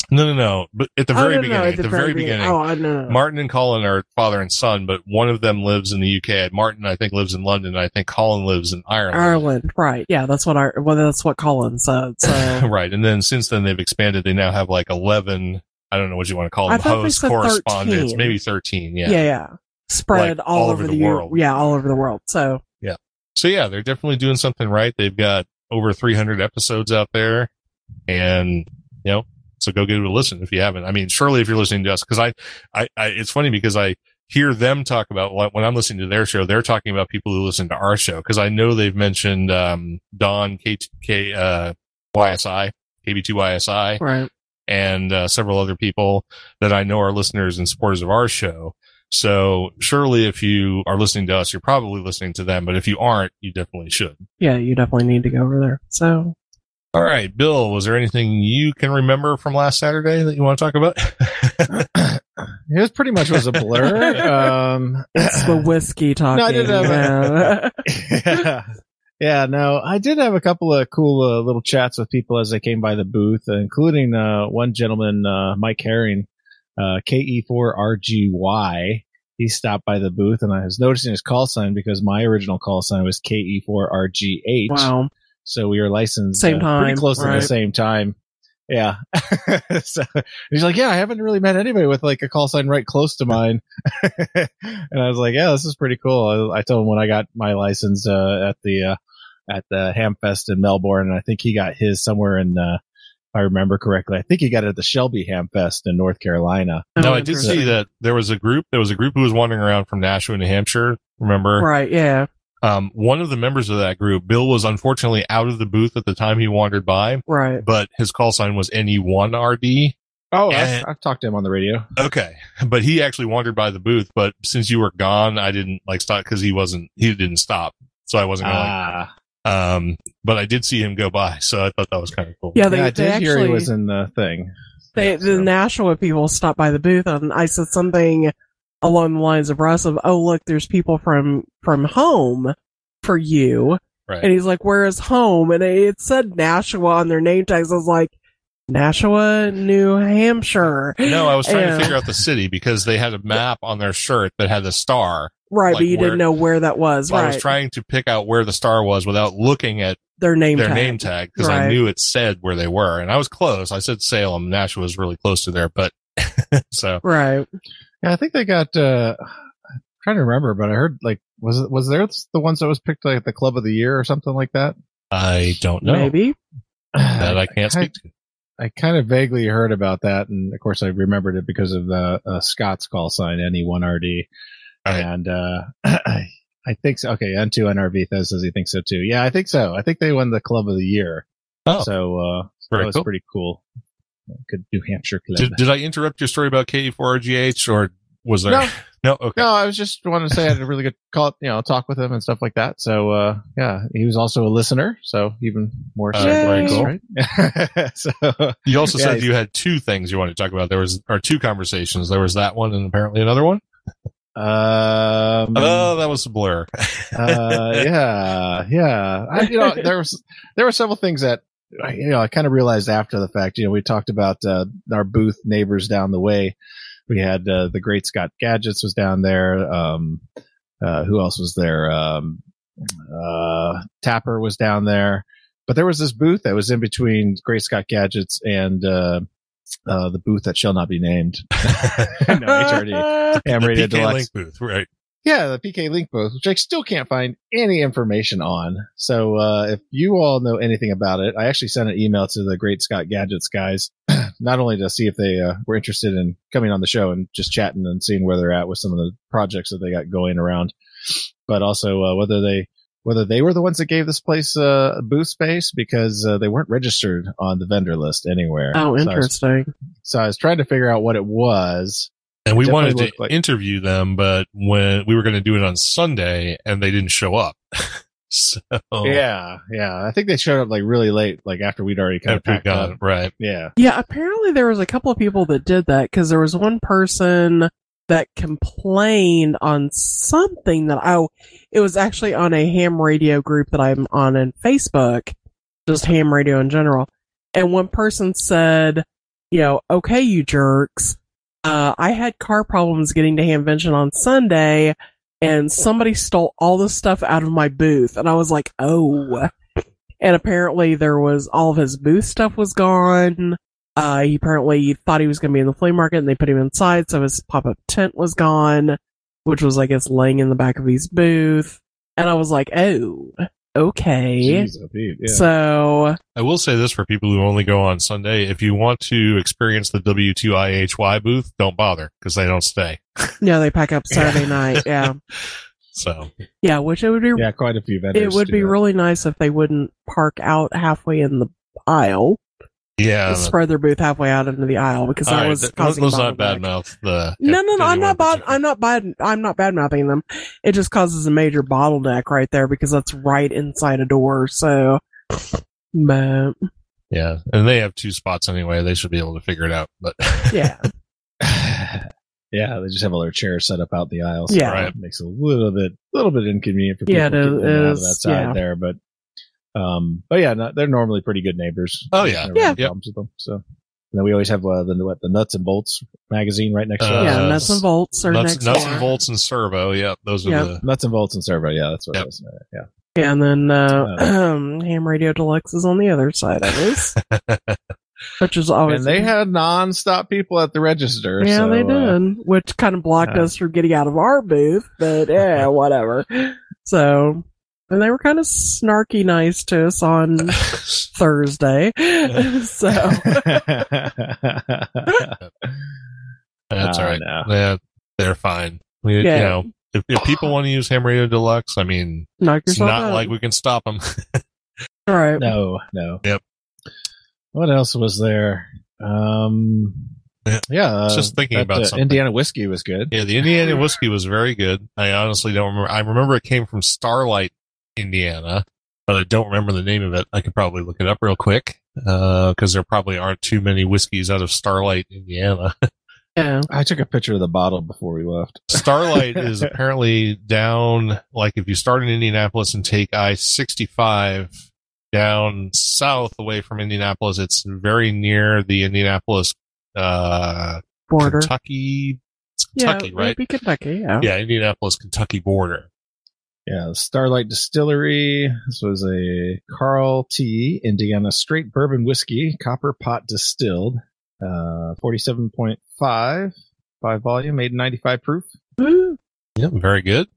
[SPEAKER 2] No, no, no. But at the
[SPEAKER 3] Oh,
[SPEAKER 2] very
[SPEAKER 3] no, no,
[SPEAKER 2] beginning,
[SPEAKER 3] at
[SPEAKER 2] at the very beginning,
[SPEAKER 3] Oh, I know.
[SPEAKER 2] Martin and Colin are father and son, but one of them lives in the UK. Martin, I think, lives in London. I think Colin lives in Ireland.
[SPEAKER 3] Ireland, right? Yeah, that's what I. Well, that's what Colin said. So
[SPEAKER 2] right. And then since then they've expanded. They now have like 11, I don't know what you want to call them,
[SPEAKER 3] thought they
[SPEAKER 2] hosts,
[SPEAKER 3] said
[SPEAKER 2] correspondents,
[SPEAKER 3] 13.
[SPEAKER 2] maybe 13.
[SPEAKER 3] yeah,
[SPEAKER 2] Yeah.
[SPEAKER 3] yeah, spread
[SPEAKER 2] Like,
[SPEAKER 3] all, over, the, world. Yeah, all over the world. So yeah,
[SPEAKER 2] So yeah, they're definitely doing something right. They've got over 300 episodes out there and, you know, so go give it a listen if you haven't. I mean, surely if you're listening to us, cause I, I, I it's funny because I hear them talk about like, when I'm listening to their show, they're talking about people who listen to our show. Cause I know they've mentioned, um, Don K, K, uh, YSI, KB2YSI
[SPEAKER 3] right,
[SPEAKER 2] and uh, several other people that I know are listeners and supporters of our show. So surely if you are listening to us, you're probably listening to them. But if you aren't, you definitely should.
[SPEAKER 3] yeah, you definitely need to go over there. So
[SPEAKER 2] All right, Bill, was there anything you can remember from last Saturday that you want to talk about?
[SPEAKER 4] It was pretty much was a blur. um,
[SPEAKER 3] It's the whiskey talking.
[SPEAKER 4] I did have-
[SPEAKER 3] man.
[SPEAKER 4] yeah. Yeah, no, I did have a couple of cool uh, little chats with people as they came by the booth, uh, including uh, one gentleman, uh, Mike Herring, uh, KE4RGY. He stopped by the booth, and I was noticing his call sign because my original call sign was KE4RGH.
[SPEAKER 3] wow.
[SPEAKER 4] So we were licensed
[SPEAKER 3] Same
[SPEAKER 4] uh,
[SPEAKER 3] time,
[SPEAKER 4] pretty close at the same time. Yeah. so he's like, yeah, I haven't really met anybody with like a call sign right close to mine. and I was like, yeah, this is pretty cool. I, I told him when I got my license, uh, at the, uh, at the Hamfest in Melbourne, and I think he got his somewhere in, uh, if I remember correctly, I think he got it at the Shelby Hamfest in North Carolina.
[SPEAKER 2] no,
[SPEAKER 3] Oh,
[SPEAKER 2] I did see that there was a group. There was a group who was wandering around from Nashua, New Hampshire. Remember?
[SPEAKER 3] Right, yeah.
[SPEAKER 2] Um, one of the members of that group, Bill, was unfortunately out of the booth at the time he wandered by,
[SPEAKER 3] Right.
[SPEAKER 2] but his call sign was NE1RD.
[SPEAKER 4] Oh,
[SPEAKER 2] And-
[SPEAKER 4] I've, I've talked to him on the radio.
[SPEAKER 2] Okay. But he actually wandered by the booth, but since you were gone, I didn't like stop because he wasn't, he didn't stop. So I wasn't going
[SPEAKER 4] Ah,
[SPEAKER 2] to, um, but I did see him go by. So I thought that was kind of cool.
[SPEAKER 3] Yeah, they,
[SPEAKER 4] yeah, I
[SPEAKER 3] they
[SPEAKER 4] did hear he
[SPEAKER 3] actually,
[SPEAKER 4] was in the thing.
[SPEAKER 3] they,
[SPEAKER 4] Yeah,
[SPEAKER 3] the
[SPEAKER 4] so-
[SPEAKER 3] Nashua people stopped by the booth and I said something along the lines of Russ of, oh, look, there's people from, from home for you.
[SPEAKER 2] Right.
[SPEAKER 3] And he's like, where is home? And it said Nashua on their name tags. I was like, Nashua, New Hampshire.
[SPEAKER 2] No, I was trying
[SPEAKER 3] Yeah.
[SPEAKER 2] to figure out the city because they had a map on their shirt that had the star.
[SPEAKER 3] Right,
[SPEAKER 2] like
[SPEAKER 3] but you
[SPEAKER 2] where-
[SPEAKER 3] didn't know where that was. Right.
[SPEAKER 2] I was trying to pick out where the star was without looking at
[SPEAKER 3] their name
[SPEAKER 2] their
[SPEAKER 3] tag.
[SPEAKER 2] name tag because I knew it said where they were, and I was close. I said Salem. Nashua was really close to there, but so
[SPEAKER 3] Right.
[SPEAKER 4] Yeah, I think they got. uh I'm trying to remember, but I heard like was it was there the ones that was picked like the club of the year or something like that?
[SPEAKER 2] I don't know
[SPEAKER 3] Maybe.
[SPEAKER 2] that I can't speak to.
[SPEAKER 4] I kind of vaguely heard about that, and of course I remembered it because of the uh, Scott's call sign NE1RD,
[SPEAKER 2] Right.
[SPEAKER 4] and uh I think so. Okay, N2NRV says says he thinks so too. Yeah, I think so. I think they won the club of the year,
[SPEAKER 2] Oh,
[SPEAKER 4] so uh that was
[SPEAKER 2] cool.
[SPEAKER 4] pretty cool. Good New Hampshire club.
[SPEAKER 2] Did, did I interrupt your story about KE4RGH or was there?
[SPEAKER 4] No.
[SPEAKER 2] No, okay.
[SPEAKER 4] No, I was just wanting to say I had a really good call, you know, talk with him and stuff like that. So, uh, yeah, he was also a listener. So even more
[SPEAKER 2] Uh,
[SPEAKER 4] so,
[SPEAKER 3] very
[SPEAKER 2] cool.
[SPEAKER 4] right? so,
[SPEAKER 2] You also
[SPEAKER 4] Yeah,
[SPEAKER 2] said you had two things you wanted to talk about. There was, or two conversations. There was that one and apparently another one.
[SPEAKER 4] um,
[SPEAKER 2] Oh, that was a blur.
[SPEAKER 4] uh, yeah, yeah. I, you know, there was, there were several things that, you know, I kind of realized after the fact, you know, we talked about, uh, our booth neighbors down the way. We had, uh, the great Scott Gadgets was down there. Um, uh, who else was there? Um, uh, TAPR was down there, but there was this booth that was in between Great Scott Gadgets and, uh, uh, the booth that shall not be named. no, HRD. Ham Radio Deluxe.
[SPEAKER 2] Booth, right?
[SPEAKER 4] Yeah, the PK Link booth, which I still can't find any information on. So uh, if you all know anything about it, I actually sent an email to the Great Scott Gadgets guys, not only to see if they uh, were interested in coming on the show and just chatting and seeing where they're at with some of the projects that they got going around, but also uh, whether they whether they were the ones that gave this place uh, booth space because uh, they weren't registered on the vendor list anywhere.
[SPEAKER 3] Oh,
[SPEAKER 4] So I was-
[SPEAKER 3] interesting.
[SPEAKER 4] so I was trying to figure out what it was.
[SPEAKER 2] And we wanted to
[SPEAKER 4] like-
[SPEAKER 2] interview them, but when we were going to do it on Sunday and they didn't show up. so
[SPEAKER 4] Yeah, yeah. I think they showed up like really late, like after we'd already kind of
[SPEAKER 2] after we
[SPEAKER 4] packed
[SPEAKER 2] got
[SPEAKER 4] up.
[SPEAKER 2] right.
[SPEAKER 4] Yeah.
[SPEAKER 3] Yeah, apparently there was a couple of people that did that because there was one person that complained on something that I, it was actually on a ham radio group that I'm on in Facebook, just ham radio in general. And one person said, you know, okay, you jerks. Uh, I had car problems getting to Hamvention on Sunday and somebody stole all the stuff out of my booth. And I was like, oh. And apparently there was all of his booth stuff was gone. Uh, he apparently thought he was going to be in the flea market and they put him inside. So his pop up tent was gone, which was, I guess, laying in the back of his booth. And I was like, oh, okay.
[SPEAKER 4] Jeez, yeah.
[SPEAKER 3] So,
[SPEAKER 2] I will say this for people who only go on Sunday. If you want to experience the W2IHY booth, don't bother because they don't stay.
[SPEAKER 3] yeah, they pack up Saturday night. Yeah.
[SPEAKER 2] So
[SPEAKER 3] Yeah, which it would be,
[SPEAKER 4] yeah, quite a few vendors.
[SPEAKER 3] it would be
[SPEAKER 4] that.
[SPEAKER 3] really nice if they wouldn't park out halfway in the aisle,
[SPEAKER 2] yeah.
[SPEAKER 3] spread their booth halfway out into the aisle because
[SPEAKER 2] all
[SPEAKER 3] that
[SPEAKER 2] right,
[SPEAKER 3] was
[SPEAKER 2] th-
[SPEAKER 3] causing
[SPEAKER 2] let's not
[SPEAKER 3] bottleneck.
[SPEAKER 2] badmouth the.
[SPEAKER 3] No, no, no. I'm not bad. I'm not bad. I'm not bad mouthing them. It just causes a major bottleneck right there because that's right inside a door. So, but
[SPEAKER 2] Yeah, and they have two spots anyway. They should be able to figure it out. But
[SPEAKER 3] Yeah.
[SPEAKER 4] yeah, they just have all their chairs set up out the aisles.
[SPEAKER 3] Yeah.
[SPEAKER 2] Right.
[SPEAKER 4] makes it a little bit, little bit inconvenient for people
[SPEAKER 3] Yeah, it
[SPEAKER 4] getting in out of that side
[SPEAKER 3] yeah.
[SPEAKER 4] there. But, um, but yeah, no, they're normally pretty good neighbors.
[SPEAKER 2] Oh, yeah.
[SPEAKER 4] Never had
[SPEAKER 2] Yeah.
[SPEAKER 4] problems with them. So, and then we always have uh, the what the nuts and bolts magazine right next to
[SPEAKER 2] Uh,
[SPEAKER 4] us.
[SPEAKER 3] yeah, nuts and bolts are
[SPEAKER 2] nuts,
[SPEAKER 3] next
[SPEAKER 2] nuts
[SPEAKER 3] door.
[SPEAKER 2] and bolts and servo. Yeah, those are
[SPEAKER 3] Yeah.
[SPEAKER 2] the.
[SPEAKER 4] Nuts and bolts and servo. Yeah, that's what
[SPEAKER 2] Yep.
[SPEAKER 4] it is. Yeah.
[SPEAKER 3] Yeah, and then uh,
[SPEAKER 4] Uh.
[SPEAKER 3] um, Ham Radio Deluxe is on the other side of us, which is always
[SPEAKER 4] And they had non-stop people at the register.
[SPEAKER 3] yeah,
[SPEAKER 4] so,
[SPEAKER 3] they
[SPEAKER 4] uh,
[SPEAKER 3] did, which kind of blocked
[SPEAKER 4] uh,
[SPEAKER 3] us from getting out of our booth, but yeah, whatever. So, and they were kind of snarky nice to us on Thursday. so,
[SPEAKER 2] That's all right.
[SPEAKER 4] no.
[SPEAKER 2] Yeah, they're fine. We,
[SPEAKER 3] Yeah.
[SPEAKER 2] You know, if, if people want to use Ham Radio Deluxe, I mean,
[SPEAKER 3] knock
[SPEAKER 2] it's not
[SPEAKER 3] out.
[SPEAKER 2] like we can stop them.
[SPEAKER 3] All right.
[SPEAKER 4] no, no.
[SPEAKER 2] Yep.
[SPEAKER 4] What else was there? Um,
[SPEAKER 2] Yeah.
[SPEAKER 4] yeah, uh,
[SPEAKER 2] Just thinking
[SPEAKER 4] that,
[SPEAKER 2] about
[SPEAKER 4] uh,
[SPEAKER 2] something.
[SPEAKER 4] Indiana whiskey was good.
[SPEAKER 2] yeah, the Indiana whiskey was very good. I honestly don't remember. I remember it came from Starlight, Indiana, but I don't remember the name of it. I could probably look it up real quick because there probably aren't too many whiskeys out of Starlight, Indiana.
[SPEAKER 3] Yeah.
[SPEAKER 4] I took a picture of the bottle before we left.
[SPEAKER 2] Starlight is apparently down, like if you start in Indianapolis and take I 65 down south away from Indianapolis, it's very near the Indianapolis, uh,
[SPEAKER 3] Border.
[SPEAKER 2] Kentucky, it's Kentucky,
[SPEAKER 3] yeah,
[SPEAKER 2] right?
[SPEAKER 3] Kentucky. Yeah.
[SPEAKER 2] Yeah, Indianapolis, Kentucky border.
[SPEAKER 4] Yeah, Starlight Distillery. This was a Carl T. Indiana straight bourbon whiskey, copper pot distilled, uh, forty-seven point five, five volume, made ninety-five proof.
[SPEAKER 3] Woo.
[SPEAKER 2] Yep, very good.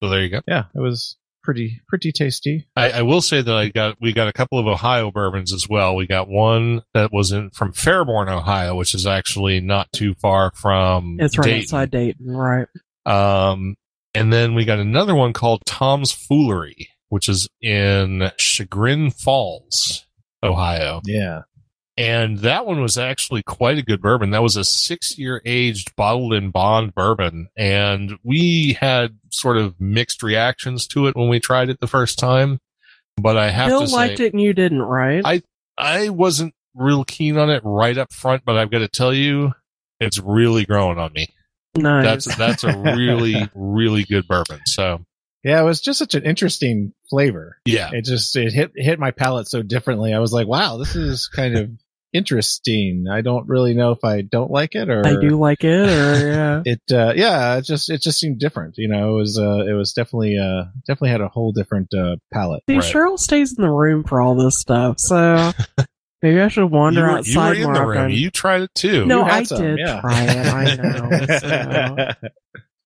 [SPEAKER 2] So there you go.
[SPEAKER 4] Yeah, it was pretty pretty tasty.
[SPEAKER 2] I, I will say that I got we got a couple of Ohio bourbons as well. We got one that was in from Fairborn, Ohio, which is actually not too far from
[SPEAKER 3] It's right
[SPEAKER 2] Dayton.
[SPEAKER 3] outside Dayton, right?
[SPEAKER 2] Um, and then we got another one called Tom's Foolery, which is in Chagrin Falls, Ohio.
[SPEAKER 4] Yeah,
[SPEAKER 2] And that one was actually quite a good bourbon. That was a six year aged bottled in bond bourbon. And we had sort of mixed reactions to it when we tried it the first time. But I have
[SPEAKER 3] Bill
[SPEAKER 2] to say, liked
[SPEAKER 3] it and you didn't, right?
[SPEAKER 2] I- I wasn't real keen on it right up front, but I've got to tell you, it's really growing on me.
[SPEAKER 3] Nice.
[SPEAKER 2] That's, that's a really, really good bourbon. So
[SPEAKER 4] yeah, it was just such an interesting flavor.
[SPEAKER 2] yeah.
[SPEAKER 4] It just it hit hit my palate so differently. I was like, wow, this is kind of interesting. I don't really know if I don't like it or
[SPEAKER 3] I do like it, or yeah.
[SPEAKER 4] it uh yeah it just it just seemed different you know it was uh it was definitely uh definitely had a whole different uh palate
[SPEAKER 3] See,
[SPEAKER 2] Right.
[SPEAKER 3] Cheryl stays in the room for all this stuff, so maybe I should wander
[SPEAKER 2] you were, you
[SPEAKER 3] outside
[SPEAKER 2] were in
[SPEAKER 3] more
[SPEAKER 2] the
[SPEAKER 3] often.
[SPEAKER 2] room. You tried it too.
[SPEAKER 3] No, I
[SPEAKER 4] some,
[SPEAKER 3] did
[SPEAKER 4] yeah.
[SPEAKER 3] try it. I know. so.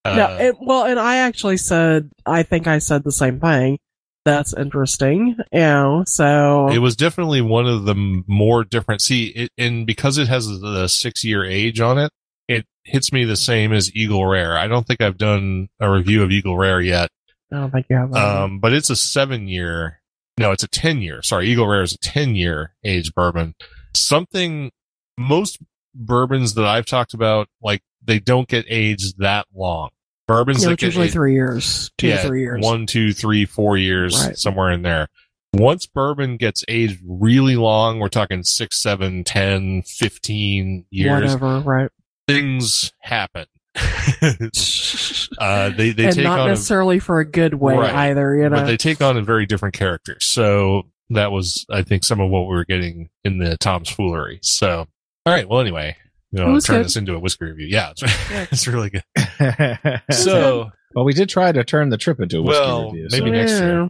[SPEAKER 2] Uh,
[SPEAKER 3] no, it, well, and I actually said, I think I said the same thing. That's interesting. You know, so
[SPEAKER 2] it was definitely one of the more different. See, it, and because it has the six year age on it, it hits me the same as Eagle Rare. I don't think I've done a review of Eagle Rare yet,
[SPEAKER 3] I don't think you have.
[SPEAKER 2] um, but it's a seven year. No, it's a ten year. Sorry, Eagle Rare is a ten year age bourbon. Something most bourbons that I've talked about, like they don't get aged that long. Bourbons
[SPEAKER 3] you
[SPEAKER 2] that get
[SPEAKER 3] usually
[SPEAKER 2] aged-
[SPEAKER 3] three years, two
[SPEAKER 2] yeah,
[SPEAKER 3] three years.
[SPEAKER 2] One, two, three, four years,
[SPEAKER 3] Right.
[SPEAKER 2] somewhere in there. Once bourbon gets aged really long, we're talking six, seven, ten, fifteen years,
[SPEAKER 3] whatever, right?
[SPEAKER 2] things happen. uh, they, they
[SPEAKER 3] and
[SPEAKER 2] take
[SPEAKER 3] not
[SPEAKER 2] on, a,
[SPEAKER 3] necessarily for a good way
[SPEAKER 2] Right.
[SPEAKER 3] either. You know,
[SPEAKER 2] but they take on a very different character. So that was, I think, some of what we were getting in the Tom's Foolery. So, all right. Well, anyway, you
[SPEAKER 3] It
[SPEAKER 2] know, turn
[SPEAKER 3] good.
[SPEAKER 2] this into a whiskey review. Yeah. It's,
[SPEAKER 3] Yeah.
[SPEAKER 2] it's really good.
[SPEAKER 4] so
[SPEAKER 2] So,
[SPEAKER 4] well we did try to turn the trip into a whiskey
[SPEAKER 2] Well,
[SPEAKER 4] review
[SPEAKER 2] maybe next year.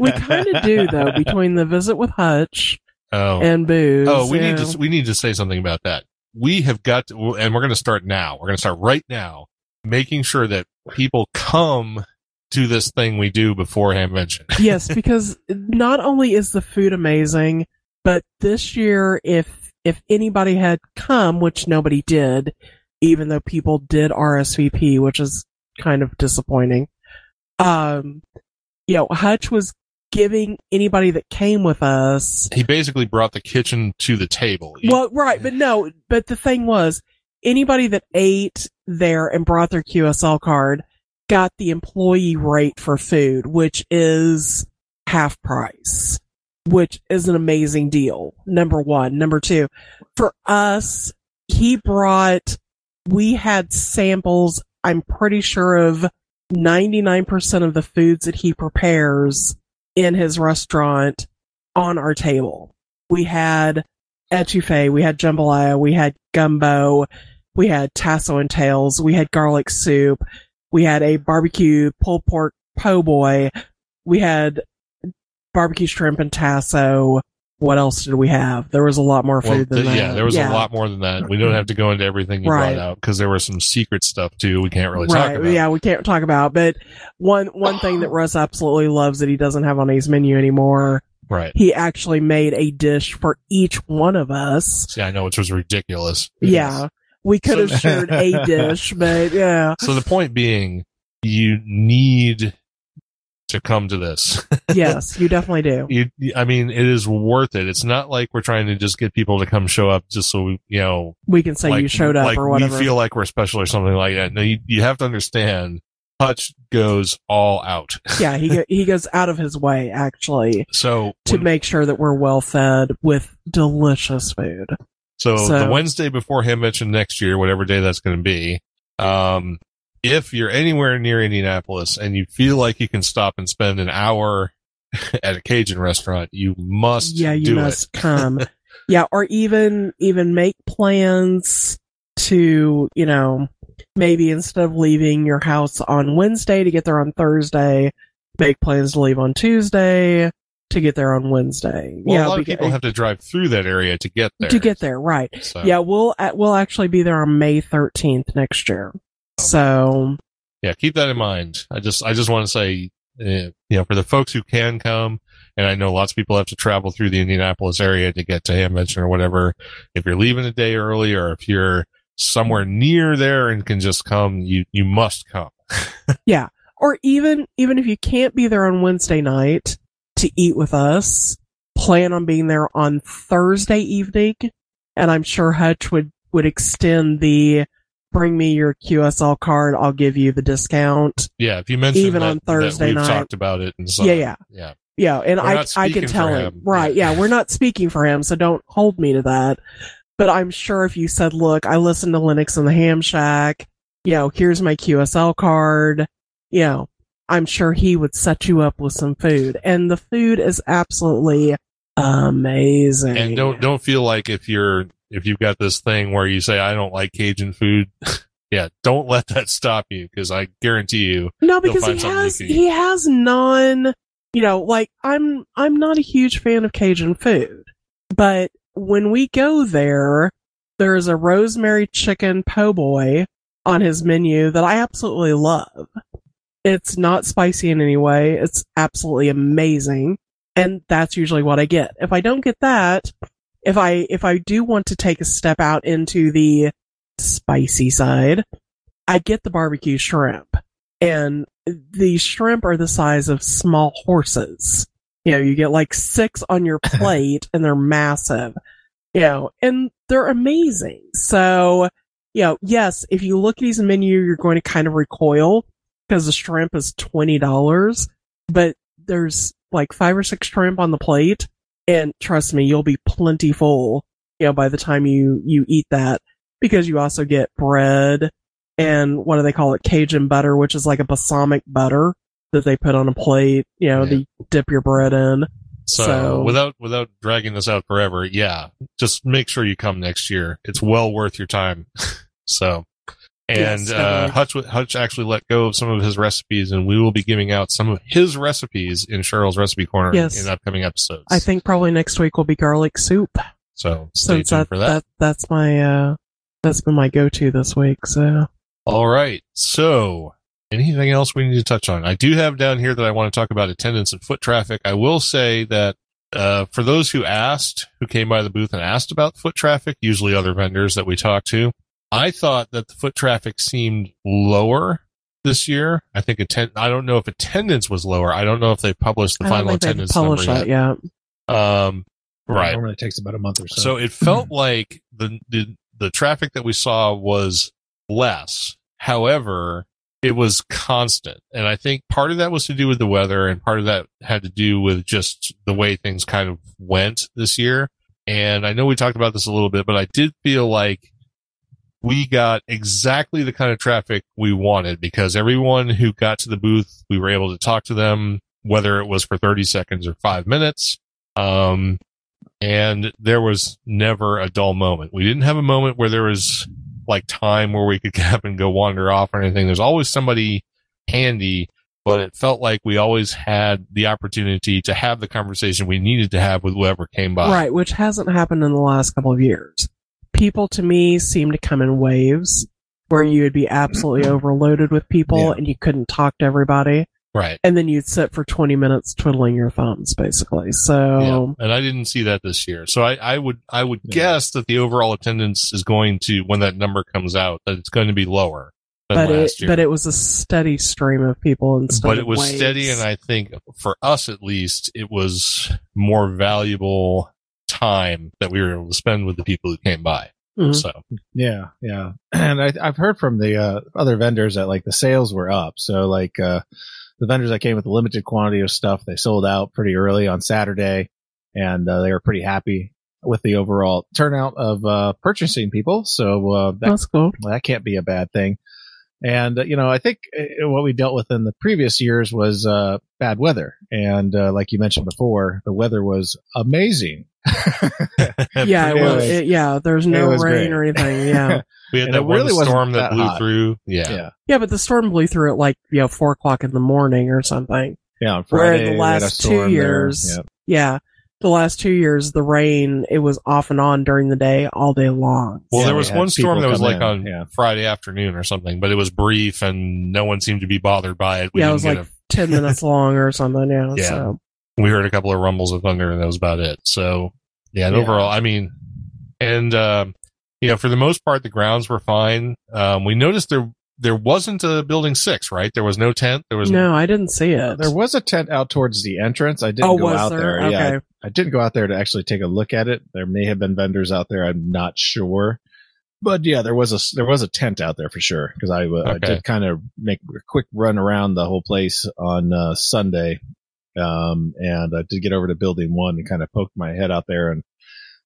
[SPEAKER 3] We kind of do though between the visit with Hutch
[SPEAKER 2] oh,
[SPEAKER 3] and booze.
[SPEAKER 2] Oh, we
[SPEAKER 3] yeah.
[SPEAKER 2] need to we need to say something about that. We have got to, and we're going to start now. We're going to start right now, making sure that people come to this thing we do beforehand
[SPEAKER 3] yes, because not only is the food amazing, but this year, if if anybody had come, which nobody did, even though people did RSVP, which is kind of disappointing. Um, you know, Hutch was giving anybody that came with us.
[SPEAKER 2] He basically brought the kitchen to the table.
[SPEAKER 3] Well, right, but no, but the thing was, anybody that ate there and brought their QSL card got the employee rate for food, which is half price. which is an amazing deal. Number one. Number two, for us, he brought, we had samples, I'm pretty sure of 99% of the foods that he prepares in his restaurant on our table. We had etouffee, we had jambalaya, we had gumbo, we had tasso and tails, we had garlic soup, we had a barbecue pulled pork po' boy, we had barbecue shrimp and tasso. What else did we have? There was a lot more
[SPEAKER 2] Well,
[SPEAKER 3] food than
[SPEAKER 2] th-
[SPEAKER 3] that.
[SPEAKER 2] yeah, there was a lot more than that. We don't have to go into everything you
[SPEAKER 3] Right.
[SPEAKER 2] brought out because there was some secret stuff too. We can't really talk about.
[SPEAKER 3] Yeah, we can't talk about. But one one thing that Russ absolutely loves that he doesn't have on his menu anymore.
[SPEAKER 2] Right.
[SPEAKER 3] He actually made a dish for each one of us.
[SPEAKER 2] Yeah, I know, which was ridiculous.
[SPEAKER 3] Yeah, we could have shared a dish, but yeah,
[SPEAKER 2] So the point being, you need to come to this.
[SPEAKER 3] yes, you definitely do.
[SPEAKER 2] you, I mean, it is worth it. It's not like we're trying to just get people to come show up just so we, you know,
[SPEAKER 3] We can say
[SPEAKER 2] like,
[SPEAKER 3] you showed up
[SPEAKER 2] like
[SPEAKER 3] or whatever.
[SPEAKER 2] we feel like we're special or something like that. No, you, you have to understand, Hutch goes all out.
[SPEAKER 3] yeah, he go- he goes out of his way actually
[SPEAKER 2] So
[SPEAKER 3] to
[SPEAKER 2] when-
[SPEAKER 3] make sure that we're well fed with delicious food.
[SPEAKER 2] So,
[SPEAKER 3] So-
[SPEAKER 2] the Wednesday before Hamvention next year, whatever day that's going to be, um, if you're anywhere near Indianapolis and you feel like you can stop and spend an hour at a Cajun restaurant, you must
[SPEAKER 3] yeah, you must come. yeah, or even even make plans to, you know, maybe instead of leaving your house on Wednesday to get there on Thursday, make plans to leave on Tuesday to get there on Wednesday.
[SPEAKER 2] Well,
[SPEAKER 3] yeah,
[SPEAKER 2] a lot of people have to drive through that area to get there.
[SPEAKER 3] to get there, right.
[SPEAKER 2] So,
[SPEAKER 3] Yeah, we'll uh, we'll actually be there on May 13th next year. So,
[SPEAKER 2] yeah, keep that in mind. I just, I just want to say, uh, you know, for the folks who can come, and I know lots of people have to travel through the Indianapolis area to get to Hamvention or whatever. If you're leaving a day early or if you're somewhere near there and can just come, you, you must come.
[SPEAKER 3] Yeah, or even even if you can't be there on Wednesday night to eat with us, plan on being there on Thursday evening, and I'm sure Hutch would would extend the bring me your QSL card, I'll give you the discount.
[SPEAKER 2] Yeah, if you mention
[SPEAKER 3] Even
[SPEAKER 2] that,
[SPEAKER 3] on Thursday
[SPEAKER 2] we've
[SPEAKER 3] night.
[SPEAKER 2] talked about it and so
[SPEAKER 3] Yeah, yeah.
[SPEAKER 2] yeah.
[SPEAKER 3] Yeah, and
[SPEAKER 2] We're
[SPEAKER 3] I I can tell him.
[SPEAKER 2] him.
[SPEAKER 3] Right,
[SPEAKER 2] Yeah.
[SPEAKER 3] yeah, we're not speaking for him, so don't hold me to that. But I'm sure if you said, "Look, I listen to Linux in the Ham Shack. You know, here's my QSL card." You know, I'm sure he would set you up with some food, and the food is absolutely amazing.
[SPEAKER 2] And don't don't feel like if you're if you've got this thing where you say I don't like Cajun food, yeah, don't let that stop you because I guarantee you,
[SPEAKER 3] No, because he has he has non. You know, like I'm I'm not a huge fan of Cajun food, but when we go there, there's a rosemary chicken po' boy on his menu that I absolutely love. It's not spicy in any way. It's absolutely amazing, and that's usually what I get. If I don't get that, if I if I do want to take a step out into the spicy side, I get the barbecue shrimp and the shrimp are the size of small horses. You know, you get like six on your plate and they're massive. You know, and they're amazing. So, you know, yes, if you look at these menu, you're going to kind of recoil because the shrimp is $20, but there's like five or six shrimp on the plate. And trust me, you'll be plenty full, you know, by the time you, you eat that because you also get bread and what do they call it? Cajun butter, which is like a balsamic butter that they put on a plate, you know,
[SPEAKER 2] Yeah.
[SPEAKER 3] they dip your bread in.
[SPEAKER 2] so,
[SPEAKER 3] So-
[SPEAKER 2] without without dragging this out forever, yeah, just make sure you come next year. It's well worth your time. so. And
[SPEAKER 3] Yes,
[SPEAKER 2] uh. Hutch, Hutch actually let go of some of his recipes, and we will be giving out some of his recipes in Cheryl's recipe corner
[SPEAKER 3] Yes.
[SPEAKER 2] in upcoming episodes.
[SPEAKER 3] I think probably next week will be garlic soup.
[SPEAKER 2] so. Stay
[SPEAKER 3] Since
[SPEAKER 2] tuned
[SPEAKER 3] that,
[SPEAKER 2] for that.
[SPEAKER 3] that that's my uh that's been my go to this week. So
[SPEAKER 2] All right. So, anything else we need to touch on? I do have down here that I want to talk about attendance and foot traffic. I will say that uh, for those who asked, who came by the booth and asked about foot traffic, usually other vendors that we talk to, I thought that the foot traffic seemed lower this year. I think attend. I don't know if attendance was lower. I don't know if they published the
[SPEAKER 3] I don't
[SPEAKER 2] final
[SPEAKER 3] think they've
[SPEAKER 2] attendance number
[SPEAKER 3] published that
[SPEAKER 2] yet.
[SPEAKER 3] yet.
[SPEAKER 2] Um, right.
[SPEAKER 4] Normally it takes about a month or so.
[SPEAKER 2] So it felt like the, the the traffic that we saw was less. However, it was constant. And I think part of that was to do with the weather and part of that had to do with just the way things kind of went this year. And I know we talked about this a little bit, but I did feel like we got exactly the kind of traffic we wanted because everyone who got to the booth, we were able to talk to them, whether it was for 30 seconds or five minutes. Um, and there was never a dull moment. We didn't have a moment where there was like time where we could up and go wander off or anything. There's always somebody handy, but it felt like we always had the opportunity to have the conversation we needed to have with whoever came by.
[SPEAKER 3] Right, which hasn't happened in the last couple of years. People to me seem to come in waves where you would be absolutely mm-hmm. overloaded with people
[SPEAKER 4] Yeah.
[SPEAKER 3] and you couldn't talk to everybody.
[SPEAKER 2] Right.
[SPEAKER 3] And then you'd sit for 20 minutes twiddling your thumbs, basically. So,
[SPEAKER 2] Yeah. And I didn't see that this year. So I, I would, I would
[SPEAKER 4] Yeah.
[SPEAKER 2] guess that the overall attendance is going to, when that number comes out, that it's going to be lower
[SPEAKER 3] but it, but it was a steady stream of people instead
[SPEAKER 2] but it was
[SPEAKER 3] waves.
[SPEAKER 2] steady and i think for us at least it was more valuable time that we were able to spend with the people who came by
[SPEAKER 3] Mhm.
[SPEAKER 2] so
[SPEAKER 4] Yeah, yeah. And I, I've heard from the uh, other vendors that like the sales were up. So like uh, the vendors that came with a limited quantity of stuff, they sold out pretty early on Saturday, and uh, they were pretty happy with the overall turnout of uh, purchasing people. So uh, that
[SPEAKER 3] That's cool.
[SPEAKER 4] that can't be a bad thing. And uh, you know, I think uh, what we dealt with in the previous years was uh, bad weather, and uh, like you mentioned before, the weather was amazing.
[SPEAKER 3] Yeah, it
[SPEAKER 4] It
[SPEAKER 3] was.
[SPEAKER 4] was-
[SPEAKER 3] It, yeah, there's no
[SPEAKER 4] was
[SPEAKER 3] rain
[SPEAKER 4] great.
[SPEAKER 3] or anything. Yeah.
[SPEAKER 2] we had that
[SPEAKER 4] it
[SPEAKER 2] one
[SPEAKER 4] really
[SPEAKER 2] storm that,
[SPEAKER 4] that
[SPEAKER 2] blew
[SPEAKER 4] hot.
[SPEAKER 2] through yeah.
[SPEAKER 4] yeah,
[SPEAKER 3] yeah, but the storm blew through at like, you know, four o'clock in the morning or something.
[SPEAKER 4] yeah. On
[SPEAKER 3] Where
[SPEAKER 4] Friday,
[SPEAKER 3] the
[SPEAKER 4] we had a
[SPEAKER 3] last two years,
[SPEAKER 4] Yeah.
[SPEAKER 3] yeah, the last two years, the rain, it was off and on during the day, all day long.
[SPEAKER 2] well
[SPEAKER 4] Yeah,
[SPEAKER 2] there was
[SPEAKER 4] had
[SPEAKER 2] one storm that was like
[SPEAKER 4] in,
[SPEAKER 2] on
[SPEAKER 4] yeah.
[SPEAKER 2] friday afternoon or something but it was brief and no one seemed to be bothered by it we
[SPEAKER 3] yeah, it was
[SPEAKER 2] get
[SPEAKER 3] like 10 minutes long or something. Yeah.
[SPEAKER 2] Yeah.
[SPEAKER 3] So,
[SPEAKER 2] a, we heard a couple of rumbles of thunder and that was about it so yeah and
[SPEAKER 4] Yeah.
[SPEAKER 2] overall i mean and um you know for the most part the grounds were fine um we noticed there there wasn't a building six right there was no tent there was
[SPEAKER 3] no, I didn't see it.
[SPEAKER 4] There was a tent out towards the entrance. I didn't
[SPEAKER 3] oh,
[SPEAKER 4] go
[SPEAKER 3] was
[SPEAKER 4] out
[SPEAKER 3] there?
[SPEAKER 4] there. Yeah, I, I didn't go out there to actually take a look at it. There may have been vendors out there. I'm not sure, but yeah, there was a there was a tent out there for sure because I, uh, I did kind of make a quick run around the whole place on uh, Sunday, um, and I did get over to Building One and kind of poked my head out there and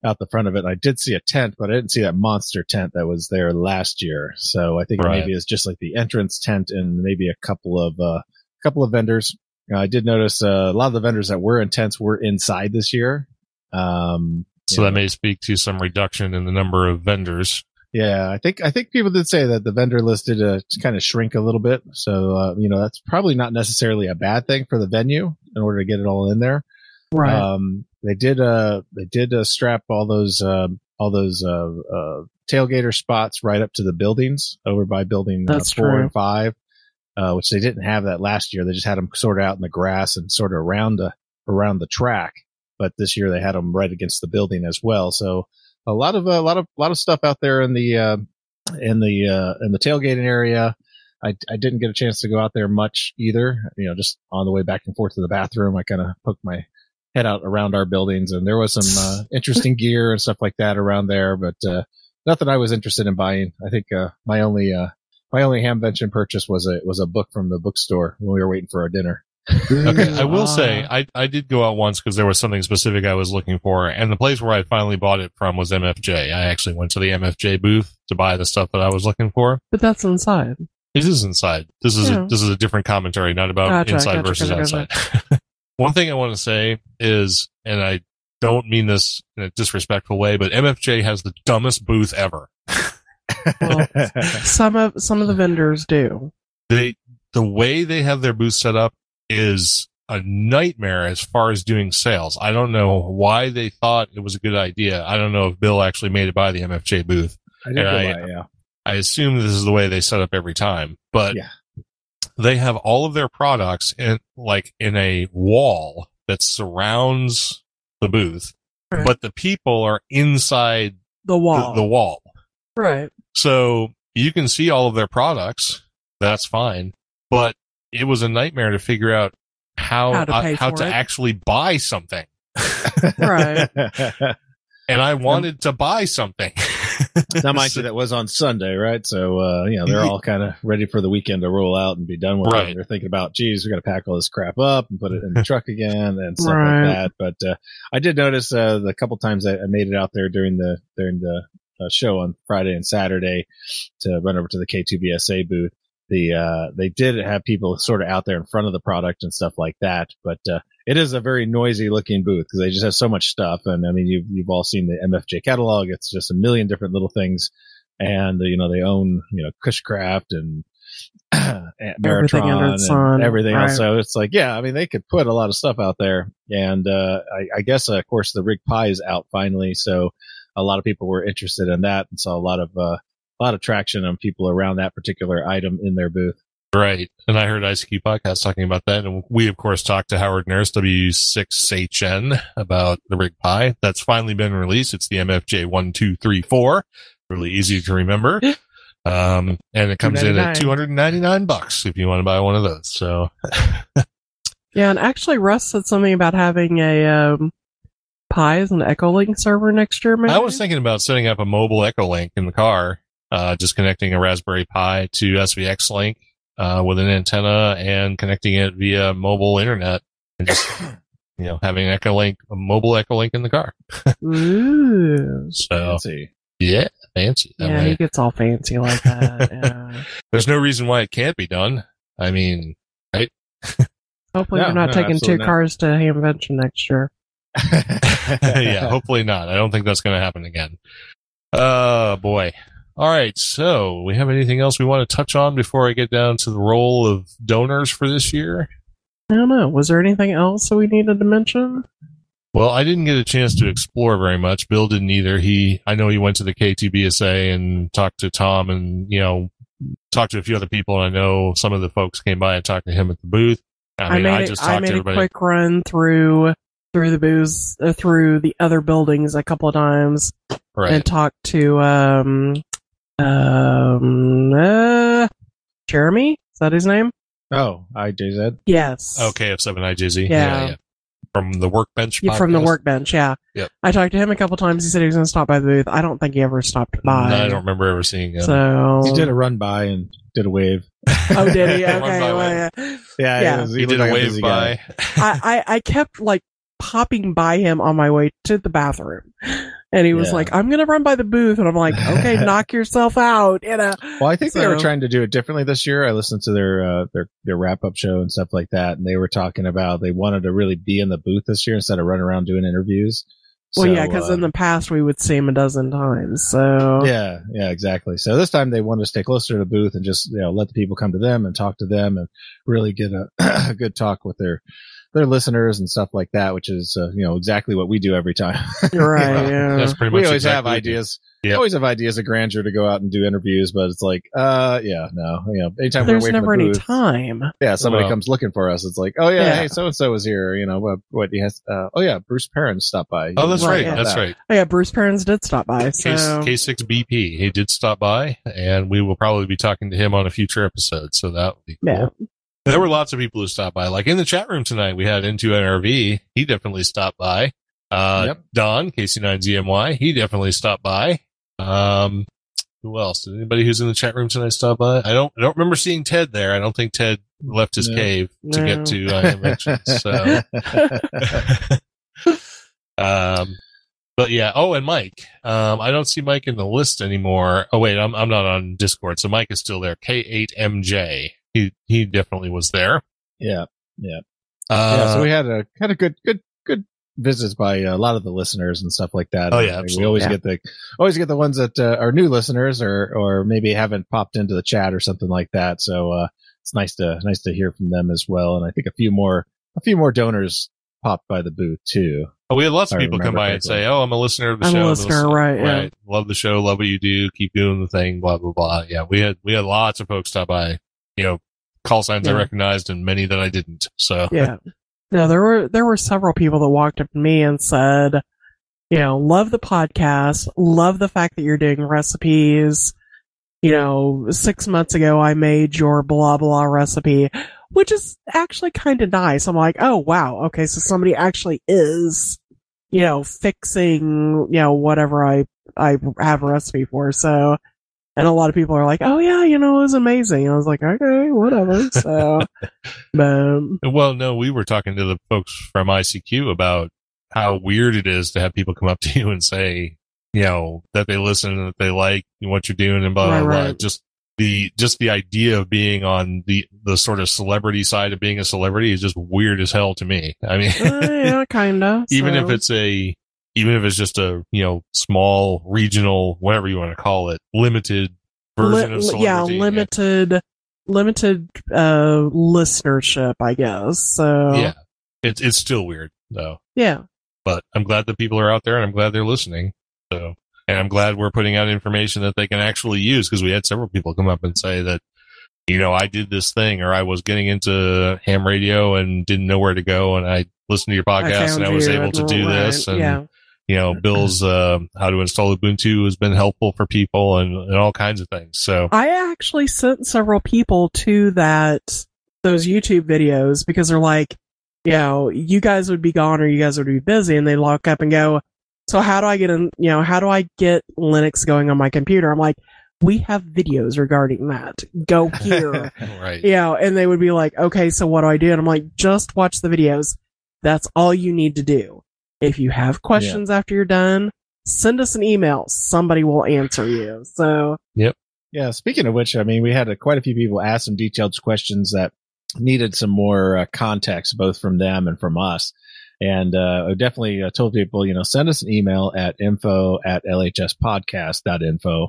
[SPEAKER 4] out the front of it. I did see a tent, but I didn't see that monster tent that was there last year. So I think
[SPEAKER 2] Right.
[SPEAKER 4] maybe it's just like the entrance tent and maybe a couple of uh, couple of vendors. Uh, I did notice uh, a lot of the vendors that were in tents were inside this year. Um,
[SPEAKER 2] So that may speak to some reduction in the number of vendors.
[SPEAKER 4] Yeah, I think I think people did say that the vendor list did uh, kind of shrink a little bit. So uh, you know that's probably not necessarily a bad thing for the venue in order to get it all in there.
[SPEAKER 3] Right.
[SPEAKER 4] Um, they did uh they did uh, strap all those um all those uh, uh tailgater spots right up to the buildings over by building uh, four
[SPEAKER 3] true.
[SPEAKER 4] and five, uh, which they didn't have that last year. They just had them sort of out in the grass and sort of around the around the track. But this year they had them right against the building as well. So a lot of a lot of lot of stuff out there in the uh, in the uh, in the tailgating area. I, I didn't get a chance to go out there much either. You know, just on the way back and forth to the bathroom, I kind of poked my head out around our buildings, and there was some uh, interesting gear and stuff like that around there, but uh, nothing I was interested in buying. I think uh, my only uh, my only hamvention purchase was a was a book from the bookstore when we were waiting for our dinner.
[SPEAKER 2] Okay, I will say I I did go out once because there was something specific I was looking for, and the place where I finally bought it from was MFJ. I actually went to the MFJ booth to buy the stuff that I was looking for.
[SPEAKER 3] but that's inside.
[SPEAKER 2] It is inside. This is
[SPEAKER 3] Yeah.
[SPEAKER 2] a, this is a different commentary, not about
[SPEAKER 3] Gotcha,
[SPEAKER 2] inside
[SPEAKER 3] gotcha,
[SPEAKER 2] versus
[SPEAKER 3] gotcha,
[SPEAKER 2] outside. One thing I want to say is, and I don't mean this in a disrespectful way, but MFJ has the dumbest booth ever.
[SPEAKER 3] Well, some of some of the vendors do.
[SPEAKER 2] they the way they have their booth set up is a nightmare as far as doing sales. I don't know why they thought it was a good idea. I don't know if Bill actually made it by the MFJ booth.
[SPEAKER 4] I did go
[SPEAKER 2] Yeah,
[SPEAKER 4] by, yeah.
[SPEAKER 2] I assume this is the way they set up every time, but
[SPEAKER 4] Yeah.
[SPEAKER 2] they have all of their products in like in a wall that surrounds the booth,
[SPEAKER 3] Right.
[SPEAKER 2] but the people are inside
[SPEAKER 3] The wall.
[SPEAKER 2] the, the wall.
[SPEAKER 3] right.
[SPEAKER 2] So you can see all of their products. That's fine. But it was a nightmare to figure out how
[SPEAKER 3] How to
[SPEAKER 2] uh, how to actually buy something.
[SPEAKER 3] Right.
[SPEAKER 2] And I wanted to buy something.
[SPEAKER 4] Now, mind you, that was on Sunday, right? So, uh, you know, they're all kind of ready for the weekend to roll out and be done with
[SPEAKER 2] Right.
[SPEAKER 4] it. They're thinking about, geez, we got to pack all this crap up and put it in the truck again and stuff
[SPEAKER 3] Right.
[SPEAKER 4] like that. But uh, I did notice uh, the couple times I, I made it out there during the during the uh, show on Friday and Saturday to run over to the K2BSA booth. The uh, they did have people sort of out there in front of the product and stuff like that, but uh, it is a very noisy looking booth because they just have so much stuff. And I mean, you've you've all seen the MFJ catalog; it's just a million different little things. And you know, they own you know Cushcraft and and
[SPEAKER 3] Everything Ameritron the
[SPEAKER 4] and everything else. So it's like, yeah, I mean, they could put a lot of stuff out there. And uh, I, I guess, uh, of course, the RigPi is out finally, so a lot of people were interested in that and saw a lot of uh, a lot of traction on people around that particular item in their booth.
[SPEAKER 2] Right. And I heard ICQ podcast talking about that. And we, of course, talked to Howard Nurse, W6HN, about the RigPi. That's finally been released. It's the MFJ 1234. Really easy to remember. Um, and it comes in at 299 bucks if you want to buy one of those. So,
[SPEAKER 3] Yeah, and actually, Russ said something about having a um, Pi as an Echolink server next year. Maybe?
[SPEAKER 2] I was thinking about setting up a mobile Echo Link in the car, uh, just connecting a Raspberry Pi to SvxLink, uh, with an antenna and connecting it via mobile internet and just, you know, having Echo Link, a mobile Echo Link in the car.
[SPEAKER 3] Ooh.
[SPEAKER 2] So,
[SPEAKER 4] Fancy.
[SPEAKER 2] yeah, fancy. that
[SPEAKER 3] Yeah,
[SPEAKER 2] way.
[SPEAKER 3] he gets all fancy like that. Yeah.
[SPEAKER 2] There's no reason why it can't be done. I mean,
[SPEAKER 3] Hopefully,
[SPEAKER 4] No,
[SPEAKER 3] you're not
[SPEAKER 4] no,
[SPEAKER 3] taking two
[SPEAKER 4] absolutely not.
[SPEAKER 3] cars to Hamvention next year.
[SPEAKER 2] yeah, hopefully not. I don't think that's going to happen again. Oh boy. All right. So we have anything else we want to touch on before I get down to the role of donors for this year?
[SPEAKER 3] I don't know. Was there anything else that we needed to mention?
[SPEAKER 2] Well, I didn't get a chance to explore very much. Bill didn't either. He, I know he went to the K2BSA and talked to Tom and, you know, talked to a few other people. And I know some of the folks came by and talked to him at the booth. I mean, I,
[SPEAKER 3] made,
[SPEAKER 2] just
[SPEAKER 3] a,
[SPEAKER 2] talked
[SPEAKER 3] I made
[SPEAKER 2] to
[SPEAKER 3] a
[SPEAKER 2] everybody.
[SPEAKER 3] quick run through through the booze uh, through the other buildings a couple of times
[SPEAKER 2] right.
[SPEAKER 3] and talked to um um uh, Jeremy. Is that his name?
[SPEAKER 4] oh, IJZ.
[SPEAKER 3] Yes.
[SPEAKER 2] Okay. F7IJZ.
[SPEAKER 3] Yeah. Yeah.
[SPEAKER 2] From the workbench.
[SPEAKER 3] Yeah, from the
[SPEAKER 2] podcast.
[SPEAKER 3] workbench, yeah.
[SPEAKER 2] Yep.
[SPEAKER 3] I talked to him a couple times. He said he was going to stop by the booth. I don't think he ever stopped by.
[SPEAKER 2] I don't remember ever seeing him.
[SPEAKER 3] So
[SPEAKER 4] He did a run by and did a wave.
[SPEAKER 3] Oh, did he? Okay. well,
[SPEAKER 2] way.
[SPEAKER 3] yeah.
[SPEAKER 4] Yeah,
[SPEAKER 3] Yeah.
[SPEAKER 4] it was-
[SPEAKER 2] he
[SPEAKER 4] looked
[SPEAKER 2] did a wave by.
[SPEAKER 3] I, I I kept like popping by him on my way to the bathroom, and he was
[SPEAKER 4] Yeah.
[SPEAKER 3] like, "I'm going to run by the booth," and I'm like, "Okay, knock yourself out," you know.
[SPEAKER 4] Well, I think they were trying to do it differently this year. I listened to their uh, their their wrap up show and stuff like that, and they were talking about they wanted to really be in the booth this year instead of running around doing interviews.
[SPEAKER 3] Well,
[SPEAKER 4] So,
[SPEAKER 3] yeah, because
[SPEAKER 4] uh,
[SPEAKER 3] in the past we would see him a dozen times. So
[SPEAKER 4] yeah, yeah, exactly. So this time they wanted to stay closer to the booth and just you know let the people come to them and talk to them and really get a, a good talk with their their listeners and stuff like that, which is uh, you know exactly what we do every time.
[SPEAKER 3] you're right.
[SPEAKER 2] Well,
[SPEAKER 3] yeah.
[SPEAKER 2] That's pretty much
[SPEAKER 4] we always
[SPEAKER 2] exactly
[SPEAKER 4] have
[SPEAKER 2] what we do.
[SPEAKER 4] ideas.
[SPEAKER 2] Yep.
[SPEAKER 4] Always have ideas of grandeur to go out and do interviews, but it's like, uh, yeah, no, you know, anytime
[SPEAKER 3] There's
[SPEAKER 4] we're away
[SPEAKER 3] never
[SPEAKER 4] from the
[SPEAKER 3] any
[SPEAKER 4] booth,
[SPEAKER 3] time.
[SPEAKER 4] yeah, somebody
[SPEAKER 2] Well-
[SPEAKER 4] comes looking for us. It's like, oh yeah,
[SPEAKER 3] Yeah.
[SPEAKER 4] hey, so and so was here. You know what? What he has? Uh, oh yeah, Bruce Perens stopped by.
[SPEAKER 2] Oh, that's
[SPEAKER 3] Right,
[SPEAKER 2] right.
[SPEAKER 3] yeah.
[SPEAKER 2] That's right.
[SPEAKER 3] Oh, yeah, Bruce Perens did stop by. So
[SPEAKER 2] K six BP. He did stop by, and we will probably be talking to him on a future episode. So that would be cool.
[SPEAKER 3] yeah,
[SPEAKER 2] There were lots of people who stopped by. Like in the chat room tonight, we had N2NRV. He definitely stopped by. Uh,
[SPEAKER 4] Yep.
[SPEAKER 2] Don KC9ZMY. He definitely stopped by. Um, who else? Did anybody who's in the chat room tonight stop by? I don't. I don't remember seeing Ted there. I don't think Ted left his
[SPEAKER 4] No.
[SPEAKER 2] cave to
[SPEAKER 3] No.
[SPEAKER 2] get to mention. So. um, but yeah. Oh, and Mike. Um, I don't see Mike in the list anymore. Oh wait, I'm I'm not on Discord, so Mike is still there. K8MJ. He he definitely was there.
[SPEAKER 4] yeah,
[SPEAKER 2] Uh,
[SPEAKER 4] yeah. So we had a had a good good good visits by a lot of the listeners and stuff like that.
[SPEAKER 2] Oh,
[SPEAKER 4] And
[SPEAKER 2] yeah,
[SPEAKER 4] we always
[SPEAKER 3] Yeah.
[SPEAKER 4] get the always get the ones that uh, are new listeners or or maybe haven't popped into the chat or something like that. So uh, it's nice to nice to hear from them as well. And I think a few more a few more donors popped by the booth too.
[SPEAKER 2] oh, we had lots of people come
[SPEAKER 4] remember
[SPEAKER 2] by and say, "Oh, I'm a listener of the
[SPEAKER 3] I'm a
[SPEAKER 2] show.
[SPEAKER 3] listener, right, yeah.
[SPEAKER 2] Love the show. Love what you do. Keep doing the thing. Blah blah blah." Yeah, we had we had lots of folks stop by. You know, call signs I recognized and many that I didn't. So
[SPEAKER 3] yeah. No, there were there were several people that walked up to me and said, you know, love the podcast, love the fact that you're doing recipes. You know, six months ago I made your blah blah recipe, which is actually kind of nice. I'm like, oh wow, okay, so somebody actually is, you know, fixing, you know, whatever I I have a recipe for. So, and a lot of people are like, "Oh yeah, you know, it was amazing." I was like, "Okay, whatever." So, but
[SPEAKER 2] Well, no, we were talking to the folks from ICQ about how weird it is to have people come up to you and say, you know, that they listen and that they like what you're doing and blah, blah,
[SPEAKER 3] Right,
[SPEAKER 2] blah.
[SPEAKER 3] right.
[SPEAKER 2] Just the, just the idea of being on the, the sort of celebrity side of being a celebrity is just weird as hell to me. I mean,
[SPEAKER 3] uh, yeah, kinda.
[SPEAKER 2] even if it's a, even if it's just a, you know, small regional, whatever you want to call it, limited version
[SPEAKER 3] Li-
[SPEAKER 2] of celebrity.
[SPEAKER 3] yeah, limited, limited uh listenership, I guess. So
[SPEAKER 2] Yeah. It's, it's still weird though.
[SPEAKER 3] yeah,
[SPEAKER 2] but I'm glad that people are out there and I'm glad they're listening. So, and I'm glad we're putting out information that they can actually use because we had several people come up and say that, you know, I did this thing or I was getting into ham radio and didn't know where to go. And I listened to your podcast
[SPEAKER 3] found
[SPEAKER 2] and I was able to do
[SPEAKER 3] right,
[SPEAKER 2] this. And,
[SPEAKER 3] yeah,
[SPEAKER 2] you know, Bill's, uh, how to install Ubuntu has been helpful for people and, and all kinds of things. So,
[SPEAKER 3] I actually sent several people to that those YouTube videos because they're like, you know, you guys would be gone or you guys would be busy, and they lock up and go. So how do I get in? You know, how do I get Linux going on my computer? I'm like, we have videos regarding that. Go here.
[SPEAKER 2] right.
[SPEAKER 3] Yeah, and they would be like, okay, so what do I do? And I'm like, just watch the videos. That's all you need to do. If you have questions after you're done, send us an email. Somebody will answer you. So, yep.
[SPEAKER 4] Yeah. Speaking of which, I mean, we had uh quite a few people ask some detailed questions that needed some more uh, context, both from them and from us. And uh, I definitely uh, told people, you know, send us an email at info at lhspodcast.info.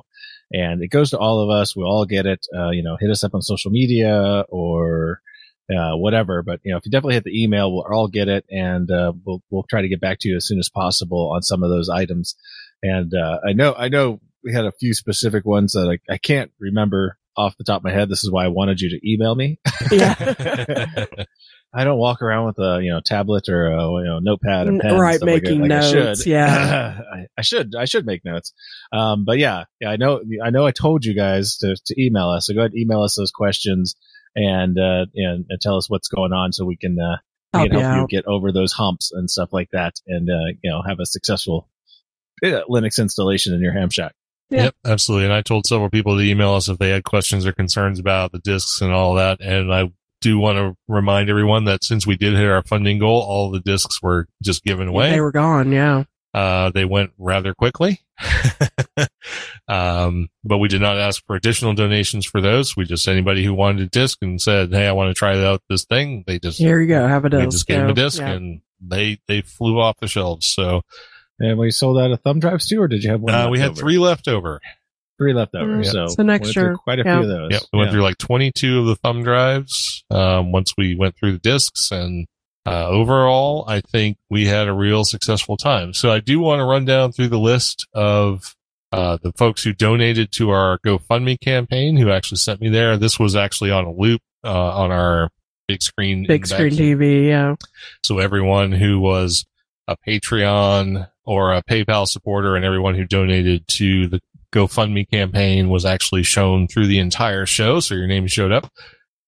[SPEAKER 4] And it goes to all of us. We'll all get it. Uh, you know, hit us up on social media or uh, whatever. But, you know, if you definitely hit the email, we'll all get it. And uh, we'll, we'll try to get back to you as soon as possible on some of those items. And uh, I know, I know we had a few specific ones that I, I can't remember off the top of my head. This is why I wanted you to email me.
[SPEAKER 3] yeah.
[SPEAKER 4] I don't walk around with a you know tablet or a you know notepad and pen.
[SPEAKER 3] right,
[SPEAKER 4] like
[SPEAKER 3] making
[SPEAKER 4] like I
[SPEAKER 3] notes,
[SPEAKER 4] should.
[SPEAKER 3] yeah.
[SPEAKER 4] I, I should. I should make notes. Um, but yeah, yeah, I know. I know. I told you guys to to email us. So go ahead, email us those questions and uh and, and tell us what's going on so we can uh we
[SPEAKER 3] Help
[SPEAKER 4] can
[SPEAKER 3] you
[SPEAKER 4] help you
[SPEAKER 3] out.
[SPEAKER 4] get over those humps and stuff like that, and uh you know have a successful uh, Linux installation in your ham shack.
[SPEAKER 3] Yeah.
[SPEAKER 2] Yep, absolutely. And I told several people to email us if they had questions or concerns about the discs and all that. And I do want to remind everyone that since we did hit our funding goal, all the discs were just given away.
[SPEAKER 3] They were gone, yeah.
[SPEAKER 2] Uh, they went rather quickly. um, but we did not ask for additional donations for those. We just, anybody who wanted a disc and said, Hey, I want to try out this thing. They just,
[SPEAKER 3] Here you go. Have a disc.
[SPEAKER 2] we
[SPEAKER 3] disc.
[SPEAKER 2] just gave them a disc
[SPEAKER 3] Yeah.
[SPEAKER 2] and they, they flew off the shelves. So,
[SPEAKER 4] And we sold out of thumb drives too, or did you have one?
[SPEAKER 2] uh, we had
[SPEAKER 4] over?
[SPEAKER 2] three left over.
[SPEAKER 4] three left over.
[SPEAKER 3] Mm,
[SPEAKER 4] So,
[SPEAKER 3] so next year,
[SPEAKER 4] quite a
[SPEAKER 3] yeah.
[SPEAKER 4] few of those.
[SPEAKER 2] Yep, we went
[SPEAKER 4] Yeah.
[SPEAKER 2] through like 22 of the thumb drives um, once we went through the discs, and uh, overall, I think we had a real successful time. So I do want to run down through the list of uh, the folks who donated to our GoFundMe campaign, who actually sent me there. This was actually on a loop uh, on our big screen,
[SPEAKER 3] Big screen. TV, yeah.
[SPEAKER 2] So everyone who was a Patreon or a PayPal supporter and everyone who donated to the GoFundMe campaign was actually shown through the entire show. So your name showed up.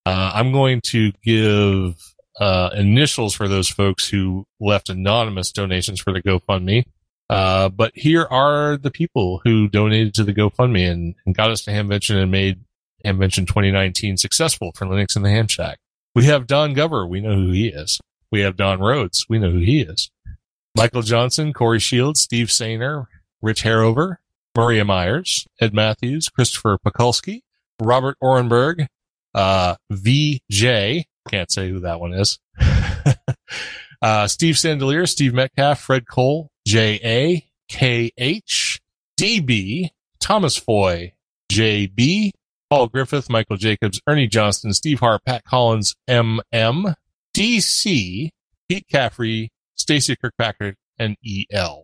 [SPEAKER 2] Uh, I'm going to give uh, initials for those folks who left anonymous donations for the GoFundMe. Uh, but here are the people who donated to the GoFundMe and, and got us to Hamvention and made Hamvention 2019 successful for Linux in the Ham Shack. We have Don Gover. We know who he is. We have Don Rhodes. We know who he is. Michael Johnson, Corey Shields, Steve Sainer, Rich Harover, Maria Myers, Ed Matthews, Christopher Pakulski, Robert Orenberg, uh, VJ. Can't say who that one is. uh, Steve Sandelier, Steve Metcalf, Fred Cole, JA, KH, DB, Thomas Foy, JB, Paul Griffith, Michael Jacobs, Ernie Johnston, Steve Hart, Pat Collins, MM, DC, Pete Caffrey, Stacy Kirkpatrick, and EL.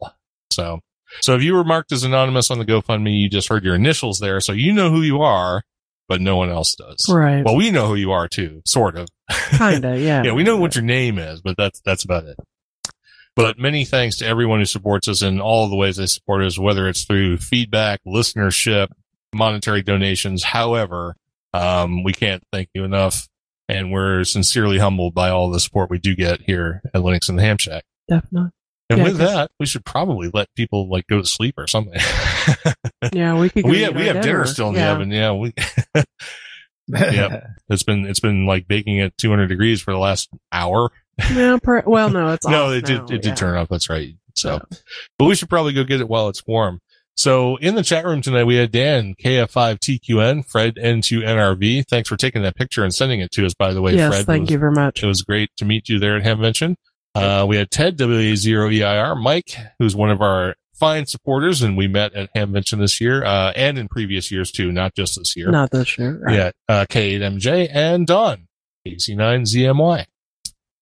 [SPEAKER 2] So, so if you were marked as anonymous on the GoFundMe, you just heard your initials there, so you know who you are, but no one else does.
[SPEAKER 3] Right.
[SPEAKER 2] Well, we know who you are too, sort of.
[SPEAKER 3] Kinda, yeah.
[SPEAKER 2] yeah, we know what your name is, but that's that's about it. But many thanks to everyone who supports us in all of the ways they support us, whether it's through feedback, listenership, monetary donations. However, um, we can't thank you enough, and we're sincerely humbled by all the support we do get here at Linux and the Ham Shack.
[SPEAKER 3] Definitely.
[SPEAKER 2] And
[SPEAKER 3] Yeah,
[SPEAKER 2] with
[SPEAKER 3] 'cause-
[SPEAKER 2] that, we should probably let people like go to sleep or something.
[SPEAKER 3] Yeah, we could. go
[SPEAKER 2] we
[SPEAKER 3] eat
[SPEAKER 2] have, we have dinner still in
[SPEAKER 3] yeah.
[SPEAKER 2] the oven. Yeah. We, Yep. it's been, it's been like baking at 200 degrees for the last hour.
[SPEAKER 3] Yeah, per- well, no, it's
[SPEAKER 2] no,
[SPEAKER 3] off
[SPEAKER 2] it did,
[SPEAKER 3] now,
[SPEAKER 2] it did
[SPEAKER 3] yeah.
[SPEAKER 2] turn off. That's right. So, but we should probably go get it while it's warm. So in the chat room tonight, we had Dan, KF5TQN, Fred N2NRV. Thanks for taking that picture and sending it to us, by the way,
[SPEAKER 3] Yes,
[SPEAKER 2] Fred.
[SPEAKER 3] Thank
[SPEAKER 2] was-
[SPEAKER 3] you very much.
[SPEAKER 2] It was great to meet you there at Hamvention. Uh, we had Ted, WA0EIR, Mike, who's one of our fine supporters, and we met at Hamvention this year, uh, and in previous years too, not just this year.
[SPEAKER 3] Not this year. Right.
[SPEAKER 2] Yeah, uh, K8MJ and Don, AC9ZMY.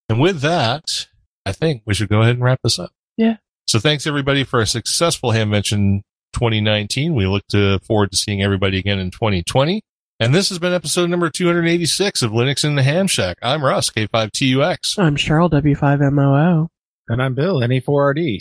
[SPEAKER 2] And with that, I think we should go ahead and wrap this up.
[SPEAKER 3] Yeah.
[SPEAKER 2] So thanks everybody for a successful Hamvention 2019. We look to forward to seeing everybody again in 2020. And this has been episode number 286 of Linux in the Ham Shack. I'm Russ, K5TUX.
[SPEAKER 3] I'm Cheryl W5MOO.
[SPEAKER 4] and I'm Bill, NE4RD